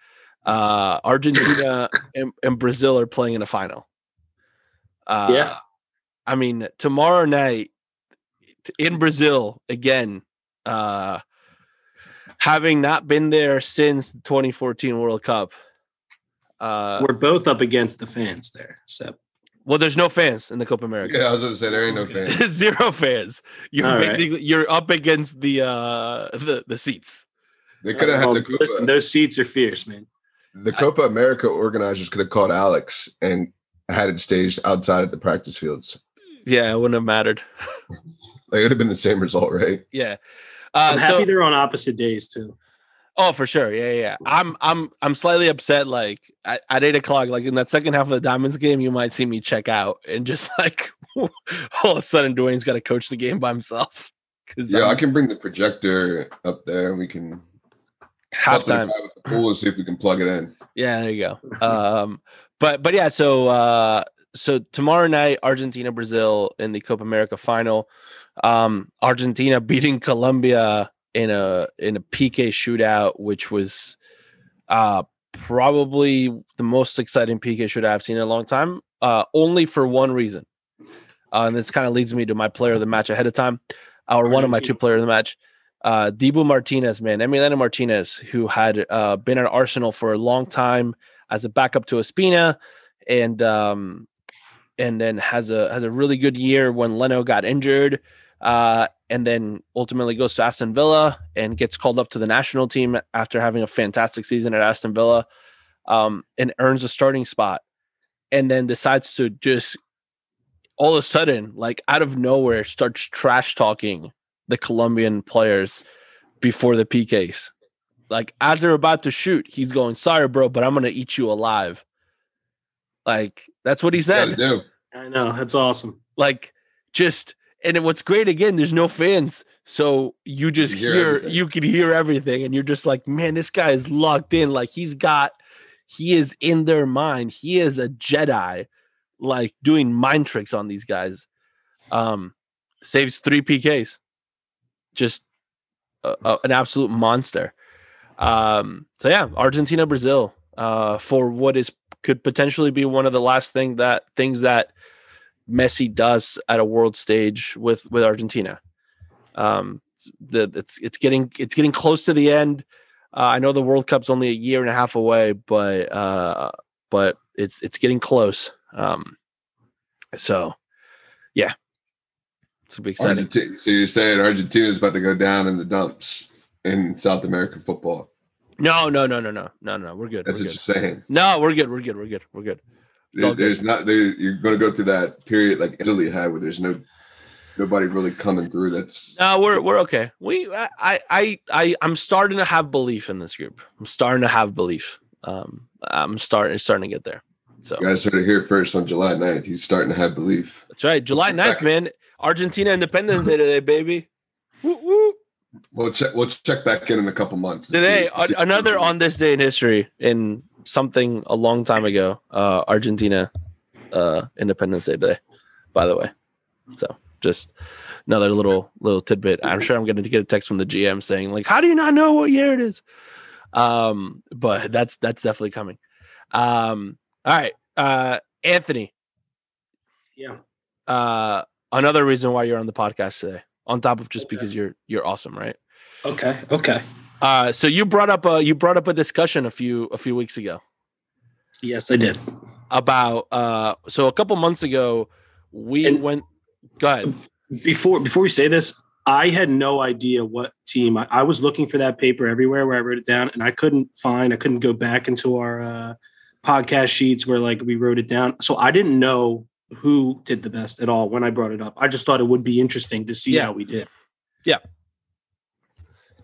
Uh, Argentina and, and, Brazil are playing in a final. Uh, yeah. I mean, tomorrow night in Brazil again. Uh, having not been there since the 2014 World Cup. Uh, We're both up against the fans there. So, well, there's no fans in the Copa America. Yeah, I was gonna say there ain't no fans. Zero fans. You're All basically right. you're up against the uh the the seats. They could have had the Copa. Listen, those seats are fierce, man. The Copa I, America organizers could have called Alex and had it staged outside of the practice fields. Yeah, it wouldn't have mattered. like, it would have been the same result, right? Yeah. Uh, I'm happy so, they're on opposite days too. Oh, for sure. Yeah, yeah. I'm I'm I'm slightly upset. Like at, at eight o'clock, like in that second half of the Diamonds game, you might see me check out and just like all of a sudden Dwayne's got to coach the game by himself. Cause yeah, I can bring the projector up there and we can halftime pool and see if we can plug it in. Yeah, there you go. um, but but yeah, so uh, so tomorrow night, Argentina Brazil in the Copa America final. Um, Argentina beating Colombia in a in a PK shootout, which was uh probably the most exciting PK shootout I've seen in a long time. Uh, only for one reason, uh, and this kind of leads me to my player of the match ahead of time, or one of my two player of the match. Uh, Dibu Martinez, man, Emiliano Martinez, who had uh, been at Arsenal for a long time as a backup to Ospina, and um, and then has a has a really good year when Leno got injured, uh, and then ultimately goes to Aston Villa and gets called up to the national team after having a fantastic season at Aston Villa, um, and earns a starting spot, and then decides to just all of a sudden, like out of nowhere, starts trash talking the Colombian players before the PKs. Like as they're about to shoot, he's going, "Sorry, bro, but I'm gonna eat you alive." Like that's what he said. I know that's awesome. Like just and what's great again, there's no fans, so you just you hear, hear you can hear everything, and you're just like, man, this guy is locked in. Like he's got, he is in their mind. He is a Jedi, like doing mind tricks on these guys. Um, saves three PKs, just a, a, an absolute monster. Um, so yeah, Argentina, Brazil, uh, for what is could potentially be one of the last thing that things that Messi does at a world stage with with Argentina. Um, the it's it's getting it's getting close to the end. Uh, I know the World Cup's only a year and a half away, but uh, but it's it's getting close. Um, so yeah, it's gonna be exciting. Argentina, so you're saying Argentina is about to go down in the dumps in South American football? No, no, no, no, no, no, no. We're good. That's we're what good. you're saying. No, we're good. We're good. We're good. We're good. There, there's not there. You're going to go through that period like Italy had, where there's no nobody really coming through. That's no, we're we're okay. We I I I I'm starting to have belief in this group. I'm starting to have belief. Um, I'm starting starting to get there. So you guys heard it here first on July 9th. He's starting to have belief. That's right. July 9th, man. Argentina Independence Day today, baby. Woo, woo. We'll check. We'll check back in in a couple months. Today, see, see another on this day in history in something a long time ago. Uh, Argentina, uh, Independence Day day. By the way, so just another little little tidbit. I'm sure I'm going to get a text from the GM saying like, "How do you not know what year it is?" Um, but that's that's definitely coming. Um, all right, uh, Anthony. Yeah. Uh, another reason why you're on the podcast today on top of just okay. because you're you're awesome, right? Okay. Okay. Uh, so you brought up a you brought up a discussion a few a few weeks ago. Yes, I did. About uh, so a couple months ago, we and went. Go ahead. Before before we say this, I had no idea what team. I, I, was looking for that paper everywhere where I wrote it down, and I couldn't find. I couldn't go back into our uh, podcast sheets where like we wrote it down. So I didn't know who did the best at all when I brought it up. I just thought it would be interesting to see yeah. how we did. Yeah.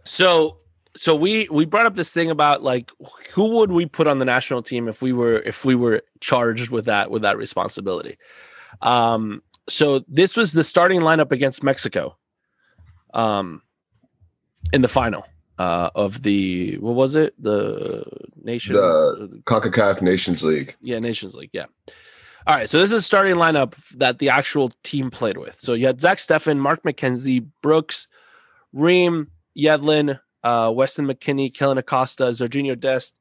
So so we we brought up this thing about like who would we put on the national team if we were if we were charged with that with that responsibility. Um so this was the starting lineup against Mexico. Um in the final uh of the what was it? The nation the CONCACAF Nations League. Yeah, Nations League, yeah. All right, so this is starting lineup that the actual team played with. So you had Zach Steffen, Mark McKenzie, Brooks, Ream, Yedlin, uh, Weston McKennie, Kellyn Acosta, Sergiño Dest,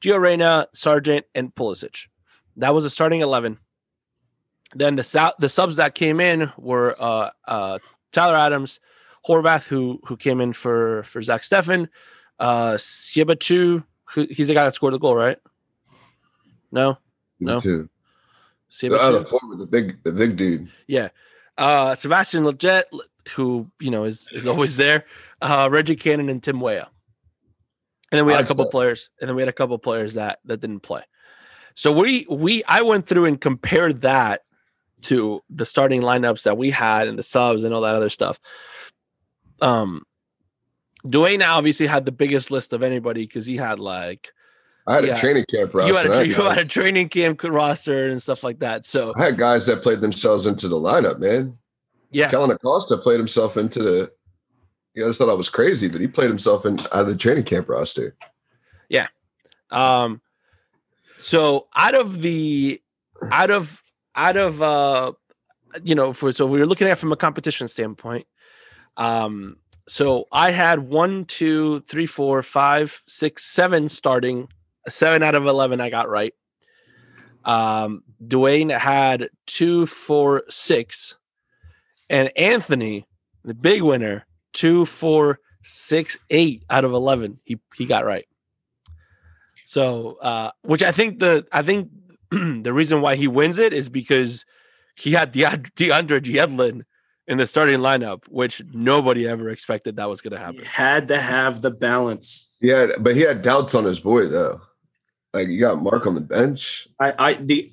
Gio Reyna, Sargent, and Pulisic. That was a starting 11. Then the the subs that came in were uh, uh, Tyler Adams, Horvath, who who came in for for Zach Steffen, uh, Siebatcheu, who he's the guy that scored the goal, right? No, no. The other forward, the big, the big dude. Yeah. Uh, Sebastian Lletget, who you know is is always there. Uh, Reggie Cannon and Tim Weah. And then we had a couple players, and then we had a couple players that that didn't play. So we we I went through and compared that to the starting lineups that we had and the subs and all that other stuff. Um, Dwayne obviously had the biggest list of anybody because he had like I had yeah. a training camp roster. You had a, you had a training camp roster and stuff like that. So I had guys that played themselves into the lineup, man. Yeah. Kellyn Acosta played himself into the you guys thought I was crazy, but he played himself in out of the training camp roster. Yeah. Um so out of the out of out of uh you know for so we were looking at from a competition standpoint um so i had one two three four five six seven starting seven out of 11 i got right um dwayne had two four six and anthony the big winner two four six eight out of 11 he he got right so uh which i think the i think the reason why he wins it is because he had DeAndre, DeAndre Yedlin in the starting lineup, which nobody ever expected that was going to happen. He had to have the balance. Yeah, but he had doubts on his boy though. Like you got Mark on the bench. I, I the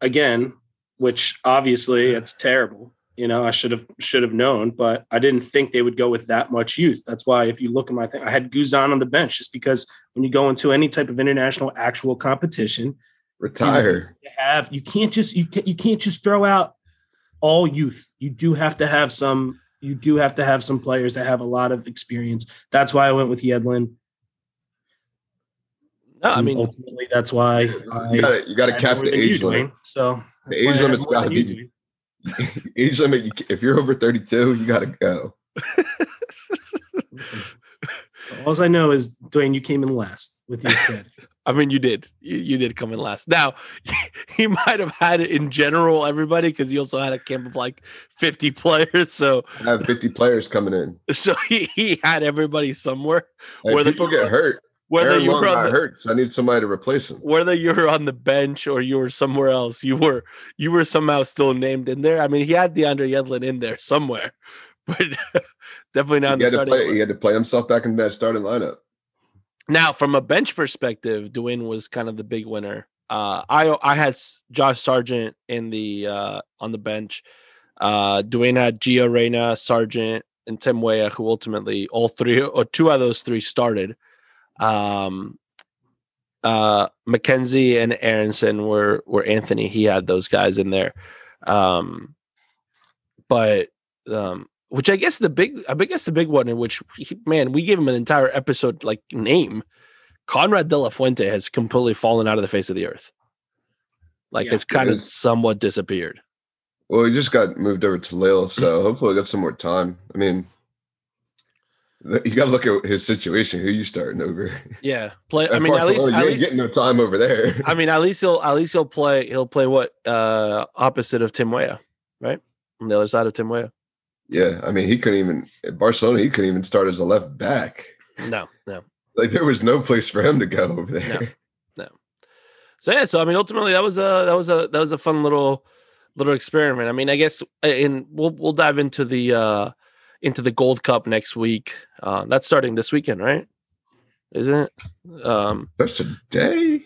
again, which obviously it's terrible. You know, I should have should have known, but I didn't think they would go with that much youth. That's why if you look at my thing, I had Guzan on the bench just because when you go into any type of international actual competition, retire. You have you can't just you can't, you can't just throw out all youth. You do have to have some you do have to have some players that have a lot of experience. That's why I went with Yedlin. No, I mean ultimately that's why you got you got to cap the age limit. So the age limit's got to be age limit. If you're over 32, you got to go. All I know is Dwayne, you came in last with your kid. I mean, you did. You, you, did come in last. Now, he might have had it in general, everybody, because he also had a camp of like 50 players. So I have 50 players coming in. So he, he had everybody somewhere. Hey, whether people get hurt. Whether Aaron you were on the, hurt, so I need somebody to replace him. Whether you were on the bench or you were somewhere else, you were you were somehow still named in there. I mean, he had DeAndre Yedlin in there somewhere, but definitely not. He had, play, he had to play himself back in that starting lineup. Now, from a bench perspective, Dwayne was kind of the big winner. Uh, I I had Josh Sargent in the uh, on the bench. Uh, Dwayne had Gio Reyna, Sargent, and Tim Weah, who ultimately all three or two of those three started. Um, uh, McKenzie and Aaronson were were Anthony. He had those guys in there. Um, but um, which I guess the big, I guess the big one in which, he, man, we gave him an entire episode like name. Konrad De La Fuente has completely fallen out of the face of the earth. Like yeah, it's kind it of somewhat disappeared. Well, he just got moved over to Lille, so hopefully got some more time. I mean, you got to look at his situation. Who you starting over? Yeah, play. I mean, Barcelona, at least at least getting no time over there. I mean, at least he'll at least he'll play. He'll play what uh opposite of Tim Weah, right? On the other side of Tim Weah. Yeah, I mean, he couldn't even at Barcelona. He couldn't even start as a left back. No, no. Like there was no place for him to go over there. No, no. So yeah, so I mean, ultimately, that was a that was a that was a fun little little experiment. I mean, I guess, and we'll we'll dive into the uh into the Gold Cup next week. Uh That's starting this weekend, right? Isn't it? Um That's today.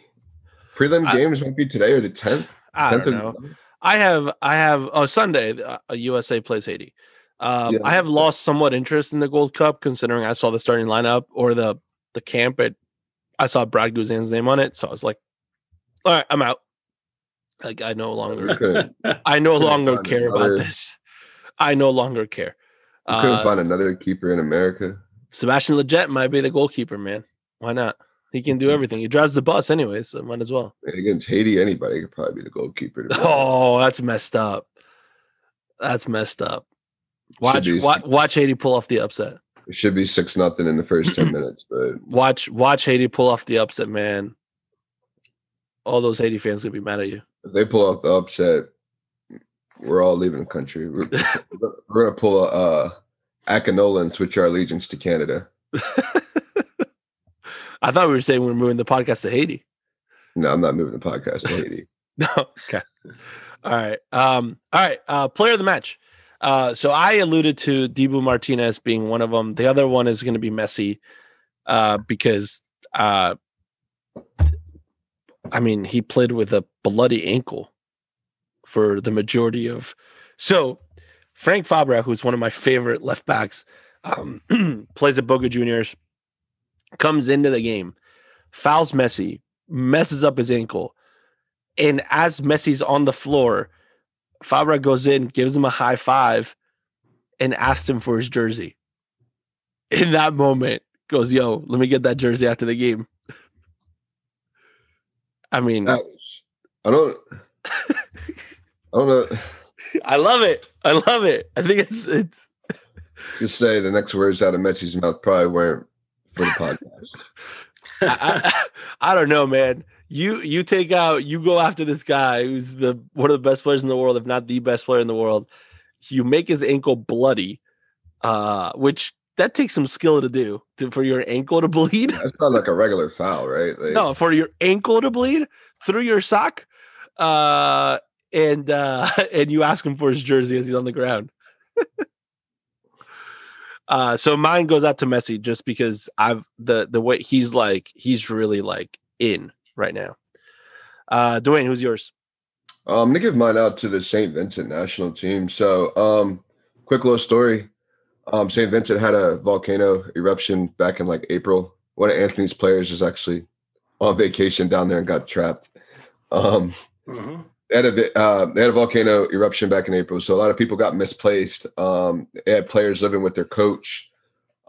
Prelim games might be today or the tenth. I don't know. I have I have oh Sunday. Uh, USA plays Haiti. Um, yeah. I have lost somewhat interest in the Gold Cup, considering I saw the starting lineup or the the camp. It, I saw Brad Guzan's name on it, so I was like, "All right, I'm out." Like I no longer, I no longer care about this. I no longer care. You couldn't uh, find another keeper in America. Sebastian Lletget might be the goalkeeper, man. Why not? He can do mm-hmm. everything. He drives the bus anyway, so might as well. Against Haiti, anybody could probably be the goalkeeper. Oh, that's messed up. That's messed up. Watch, watch, watch Haiti pull off the upset. It should be six nothing in the first ten minutes, but watch, watch Haiti pull off the upset, man. All those Haiti fans gonna be mad at you. If they pull off the upset, we're all leaving the country. We're, we're gonna pull a uh, Akinola and switch our allegiance to Canada. I thought we were saying we are moving the podcast to Haiti. No, I'm not moving the podcast to Haiti. no, okay. All right. Um, all right. Uh, player of the match. Uh, so I alluded to Dibu Martinez being one of them. The other one is going to be Messi, uh, because uh, I mean he played with a bloody ankle for the majority of. So Frank Fabra, who's one of my favorite left backs, um, plays at Boca Juniors, comes into the game, fouls Messi, messes up his ankle, and as Messi's on the floor, Fabra goes in, gives him a high five, and asks him for his jersey. In that moment, goes, "Yo, let me get that jersey after the game." I mean, I don't, I don't know. I love it. I love it. I think it's it's. Just say the next words out of Messi's mouth probably weren't for the podcast. I, I, I don't know, man. You you take out you go after this guy who's the one of the best players in the world, if not the best player in the world. You make his ankle bloody, uh, which that takes some skill to do to, for your ankle to bleed. That's not like a regular foul, right? Like, no, for your ankle to bleed through your sock, uh, and uh, and you ask him for his jersey as he's on the ground. uh, so mine goes out to Messi just because I've the the way he's like he's really like in right now. Uh, Dwayne, who's yours? Um, I'm gonna give mine out to the St. Vincent national team. So, um, quick little story. Um, St. Vincent had a volcano eruption back in like April. One of Anthony's players is actually on vacation down there and got trapped. Um, mm-hmm. They, had a, uh, they had a volcano eruption back in April, so a lot of people got misplaced. Um, they had players living with their coach.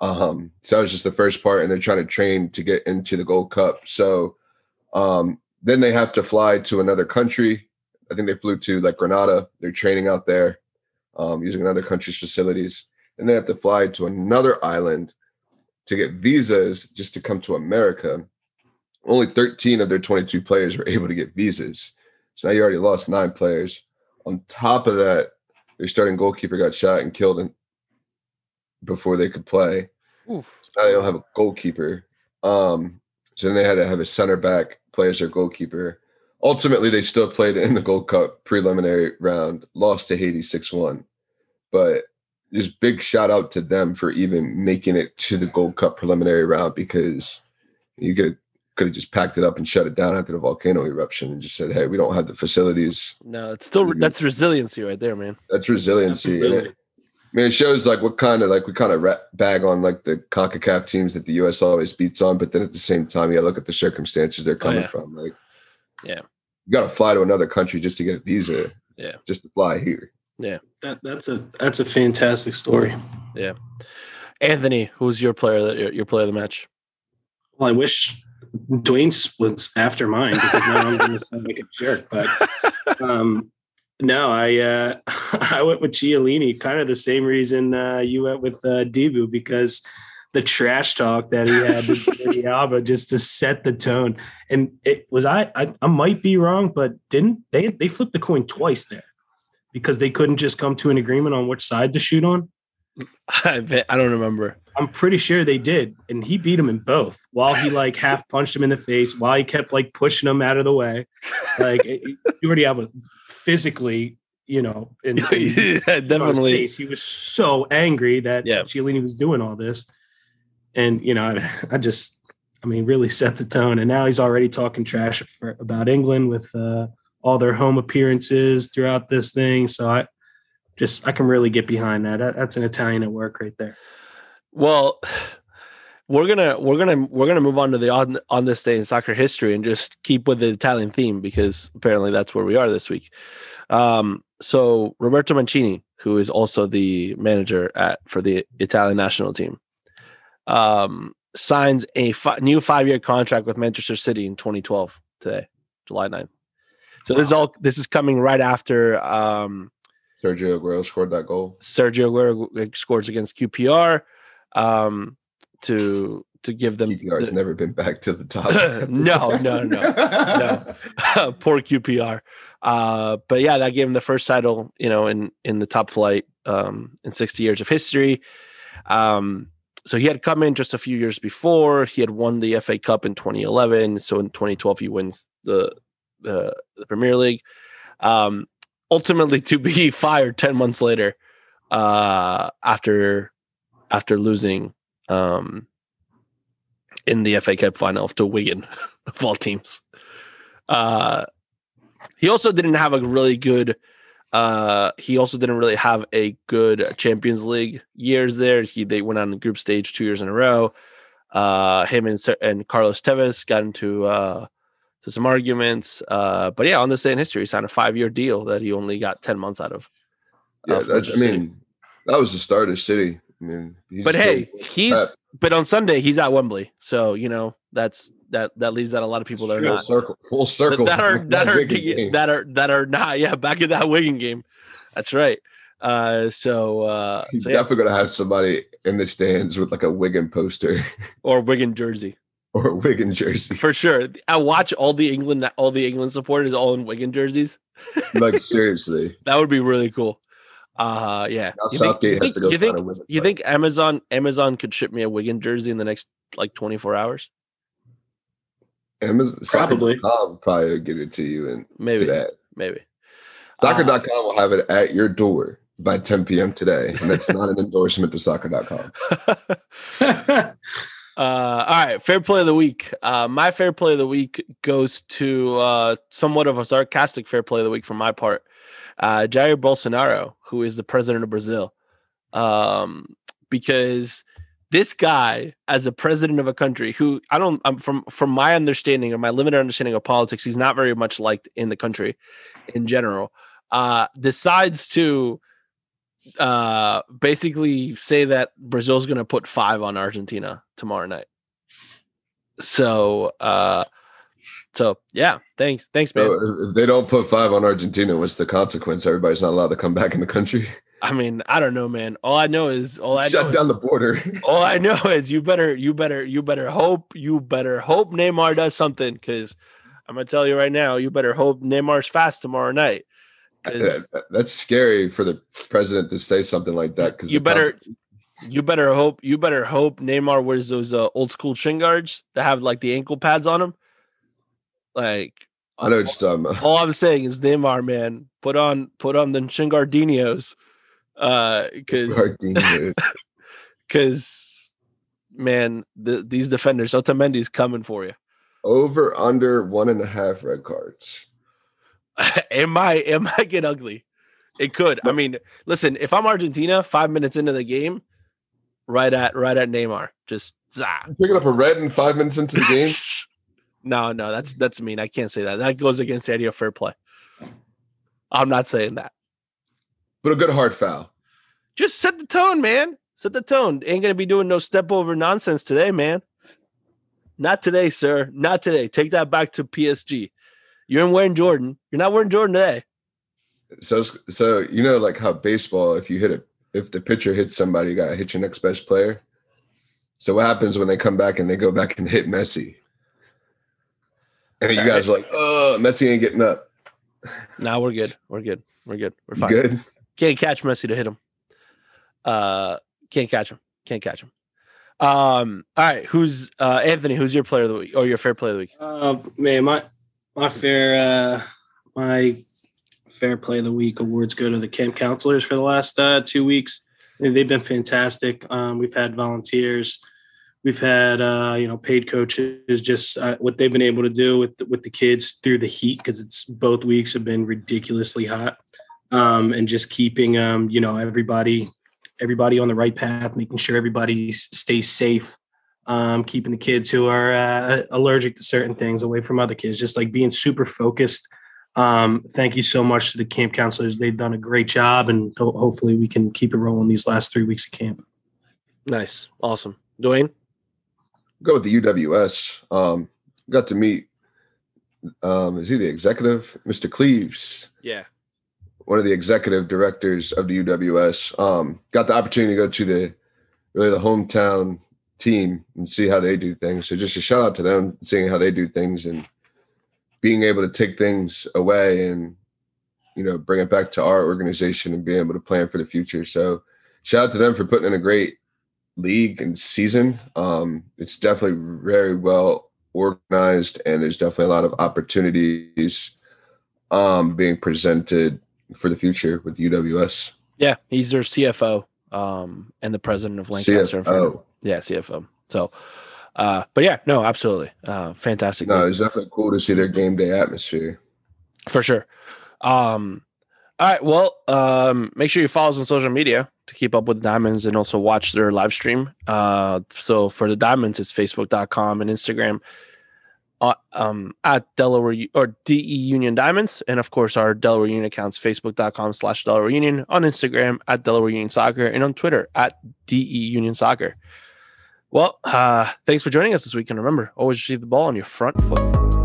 Um, so that was just the first part, and they're trying to train to get into the Gold Cup. So um, then they have to fly to another country. I think they flew to like Grenada. They're training out there um, using another country's facilities and they have to fly to another island to get visas just to come to America. Only 13 of their 22 players were able to get visas. So now you already lost nine players. On top of that, their starting goalkeeper got shot and killed in, before they could play. Oof. So now they don't have a goalkeeper. Um, so then they had to have a center back play as their goalkeeper. Ultimately, they still played in the Gold Cup preliminary round, lost to Haiti 6 1. But just big shout out to them for even making it to the Gold Cup preliminary round because you could could have just packed it up and shut it down after the volcano eruption and just said, "Hey, we don't have the facilities." No, it's still that's resiliency right there, man. That's resiliency. It, I mean, it shows like what kind of like we kind of bag on like the Concacaf teams that the U.S. always beats on, but then at the same time, you got to look at the circumstances they're oh, coming oh, yeah. from. Like, yeah, you got to fly to another country just to get a visa. Yeah, just to fly here. Yeah. That that's a that's a fantastic story. Yeah. Anthony, who's your player that your, your player of the match? Well, I wish Dwayne was after mine because now I'm going to sound like a jerk. But um, no, I uh, I went with Chiellini, kind of the same reason uh, you went with uh, Dibu because the trash talk that he had with Diaba just to set the tone. And it was I, I I might be wrong, but didn't they they flipped the coin twice there? because they couldn't just come to an agreement on which side to shoot on? I bet, I don't remember. I'm pretty sure they did, and he beat him in both. While he like half punched him in the face, while he kept like pushing him out of the way, like you already have a physically, you know, in, in yeah, definitely. Face, he was so angry that yeah. Was doing all this, and you know, I, I, just, I mean, really set the tone. And now he's already talking trash for, about England with uh, all their home appearances throughout this thing. So I just I can really get behind that. that that's an Italian at work right there. Well, we're gonna we're gonna we're gonna move on to the on on this day in soccer history and just keep with the Italian theme because apparently that's where we are this week. Um, so Roberto Mancini, who is also the manager at for the Italian national team, um, signs a fi- new five year contract with Manchester City in 2012 today, July 9th. So wow. this is all this is coming right after um, Sergio Aguero scored that goal. Sergio Aguero scores against QPR um, to to give them. QPR has the, never been back to the top. no, no, no, no. Poor QPR. Uh, but yeah, that gave him the first title, you know, in in the top flight um, in 60 years of history. Um, so he had come in just a few years before. He had won the FA Cup in 2011. So in 2012, he wins the the, the Premier League. Um, ultimately, to be fired ten months later uh, after after losing um, in the FA Cup final to Wigan of all teams. Uh, he also didn't have a really good Uh, he also didn't really have a good Champions League years there. He they went on the group stage two years in a row. Uh, him and and Carlos Tevez got into uh, to some arguments. Uh, but yeah, on this day in history, he signed a five year deal that he only got ten months out of. Yeah, that's, I mean, that was the start of City. I mean, but hey, he's but on Sunday he's at Wembley, so you know that's that that leaves out a lot of people that are not circle, full circle that, are that, that are that are that are not yeah back in that Wigan game. That's right. Uh, so uh, He's so, yeah. definitely gonna have somebody in the stands with like a Wigan poster or Wigan jersey or Wigan jersey for sure. I watch all the England all the England supporters all in Wigan jerseys. like seriously, that would be really cool. Uh yeah. you Southgate think, has to go. You think you think Amazon Amazon could ship me a Wigan jersey in the next like 24 hours? Amazon probably Soccer.com probably get it to you and maybe that. Maybe. Soccer.com uh, will have it at your door by 10 p.m. today. And that's not an endorsement to soccer.com. uh, all right. Fair play of the week. Uh, my fair play of the week goes to uh, somewhat of a sarcastic fair play of the week from my part uh, Jair Bolsonaro, who is the president of Brazil, um, because this guy, as a president of a country, who I don't, I'm from from my understanding or my limited understanding of politics, he's not very much liked in the country in general. Uh, decides to uh, basically say that Brazil's going to put five on Argentina tomorrow night. So, uh, so yeah, thanks, thanks, man. So if they don't put five on Argentina, what's the consequence? Everybody's not allowed to come back in the country. I mean, I don't know, man. All I know is all I shut down is, the border. all I know is you better, you better, you better hope, you better hope Neymar does something because I'm gonna tell you right now, you better hope Neymar's fast tomorrow night. That's scary for the president to say something like that. Because you better, you better hope, you better hope Neymar wears those uh, old school shin guards that have like the ankle pads on them. Like I know what you're talking about. All I'm saying is Neymar, man, put on put on the Shingardinios. Uh because because man, the, these defenders, Otamendi's coming for you. Over under one and a half red cards. it might it might get ugly. It could. I mean, listen, if I'm Argentina, five minutes into the game, right at right at Neymar, just zah. picking up a red in five minutes into the game. No, no, that's that's mean. I can't say that. That goes against the idea of fair play. I'm not saying that. But a good hard foul. Just set the tone, man. Set the tone. Ain't gonna be doing no step over nonsense today, man. Not today, sir. Not today. Take that back to PSG. You're in wearing Jordan. You're not wearing Jordan today. So, so you know, like how baseball, if you hit it, if the pitcher hits somebody, you got to hit your next best player. So, what happens when they come back and they go back and hit Messi? And you guys are like, oh, Messi ain't getting up. Now we're good. We're good. We're good. We're fine. Good. Can't catch Messi to hit him. Uh, can't catch him. Can't catch him. Um. All right. Who's uh Anthony? Who's your player of the week or your fair play of the week? Uh, man, my my fair uh my fair play of the week awards go to the camp counselors for the last uh, two weeks. They've been fantastic. Um, we've had volunteers we've had uh, you know paid coaches just uh, what they've been able to do with the, with the kids through the heat because it's both weeks have been ridiculously hot. Um, and just keeping um, you know everybody everybody on the right path making sure everybody stays safe. Um, keeping the kids who are uh, allergic to certain things away from other kids just like being super focused. Um, thank you so much to the camp counselors. They've done a great job and ho- hopefully we can keep it rolling these last three weeks of camp. Nice. Awesome. Dwayne go with the UWS. Um, got to meet. Um, is he the executive, Mr. Cleves? Yeah, one of the executive directors of the UWS. Um, got the opportunity to go to the really the hometown team and see how they do things. So just a shout out to them, seeing how they do things and being able to take things away and you know bring it back to our organization and being able to plan for the future. So shout out to them for putting in a great league and season. Um, it's definitely very well organized, and there's definitely a lot of opportunities um, being presented for the future with UWS. Yeah, he's their CFO um, and the president of Lancaster. CFO. Yeah, CFO. So, uh, but yeah, no, absolutely, uh, fantastic. No, it's definitely cool to see their game day atmosphere. For sure. Um, All right. Well, um, make sure you follow us on social media to keep up with Diamonds and also watch their live stream. Uh, so for the Diamonds, it's facebook.com and Instagram uh, um, at Delaware or DE Union Diamonds. And of course, our Delaware Union accounts, facebook.com slash Delaware Union, on Instagram at Delaware Union Soccer, and on Twitter at DE Union Soccer. Well, uh, thanks for joining us this week. And remember, always receive the ball on your front foot.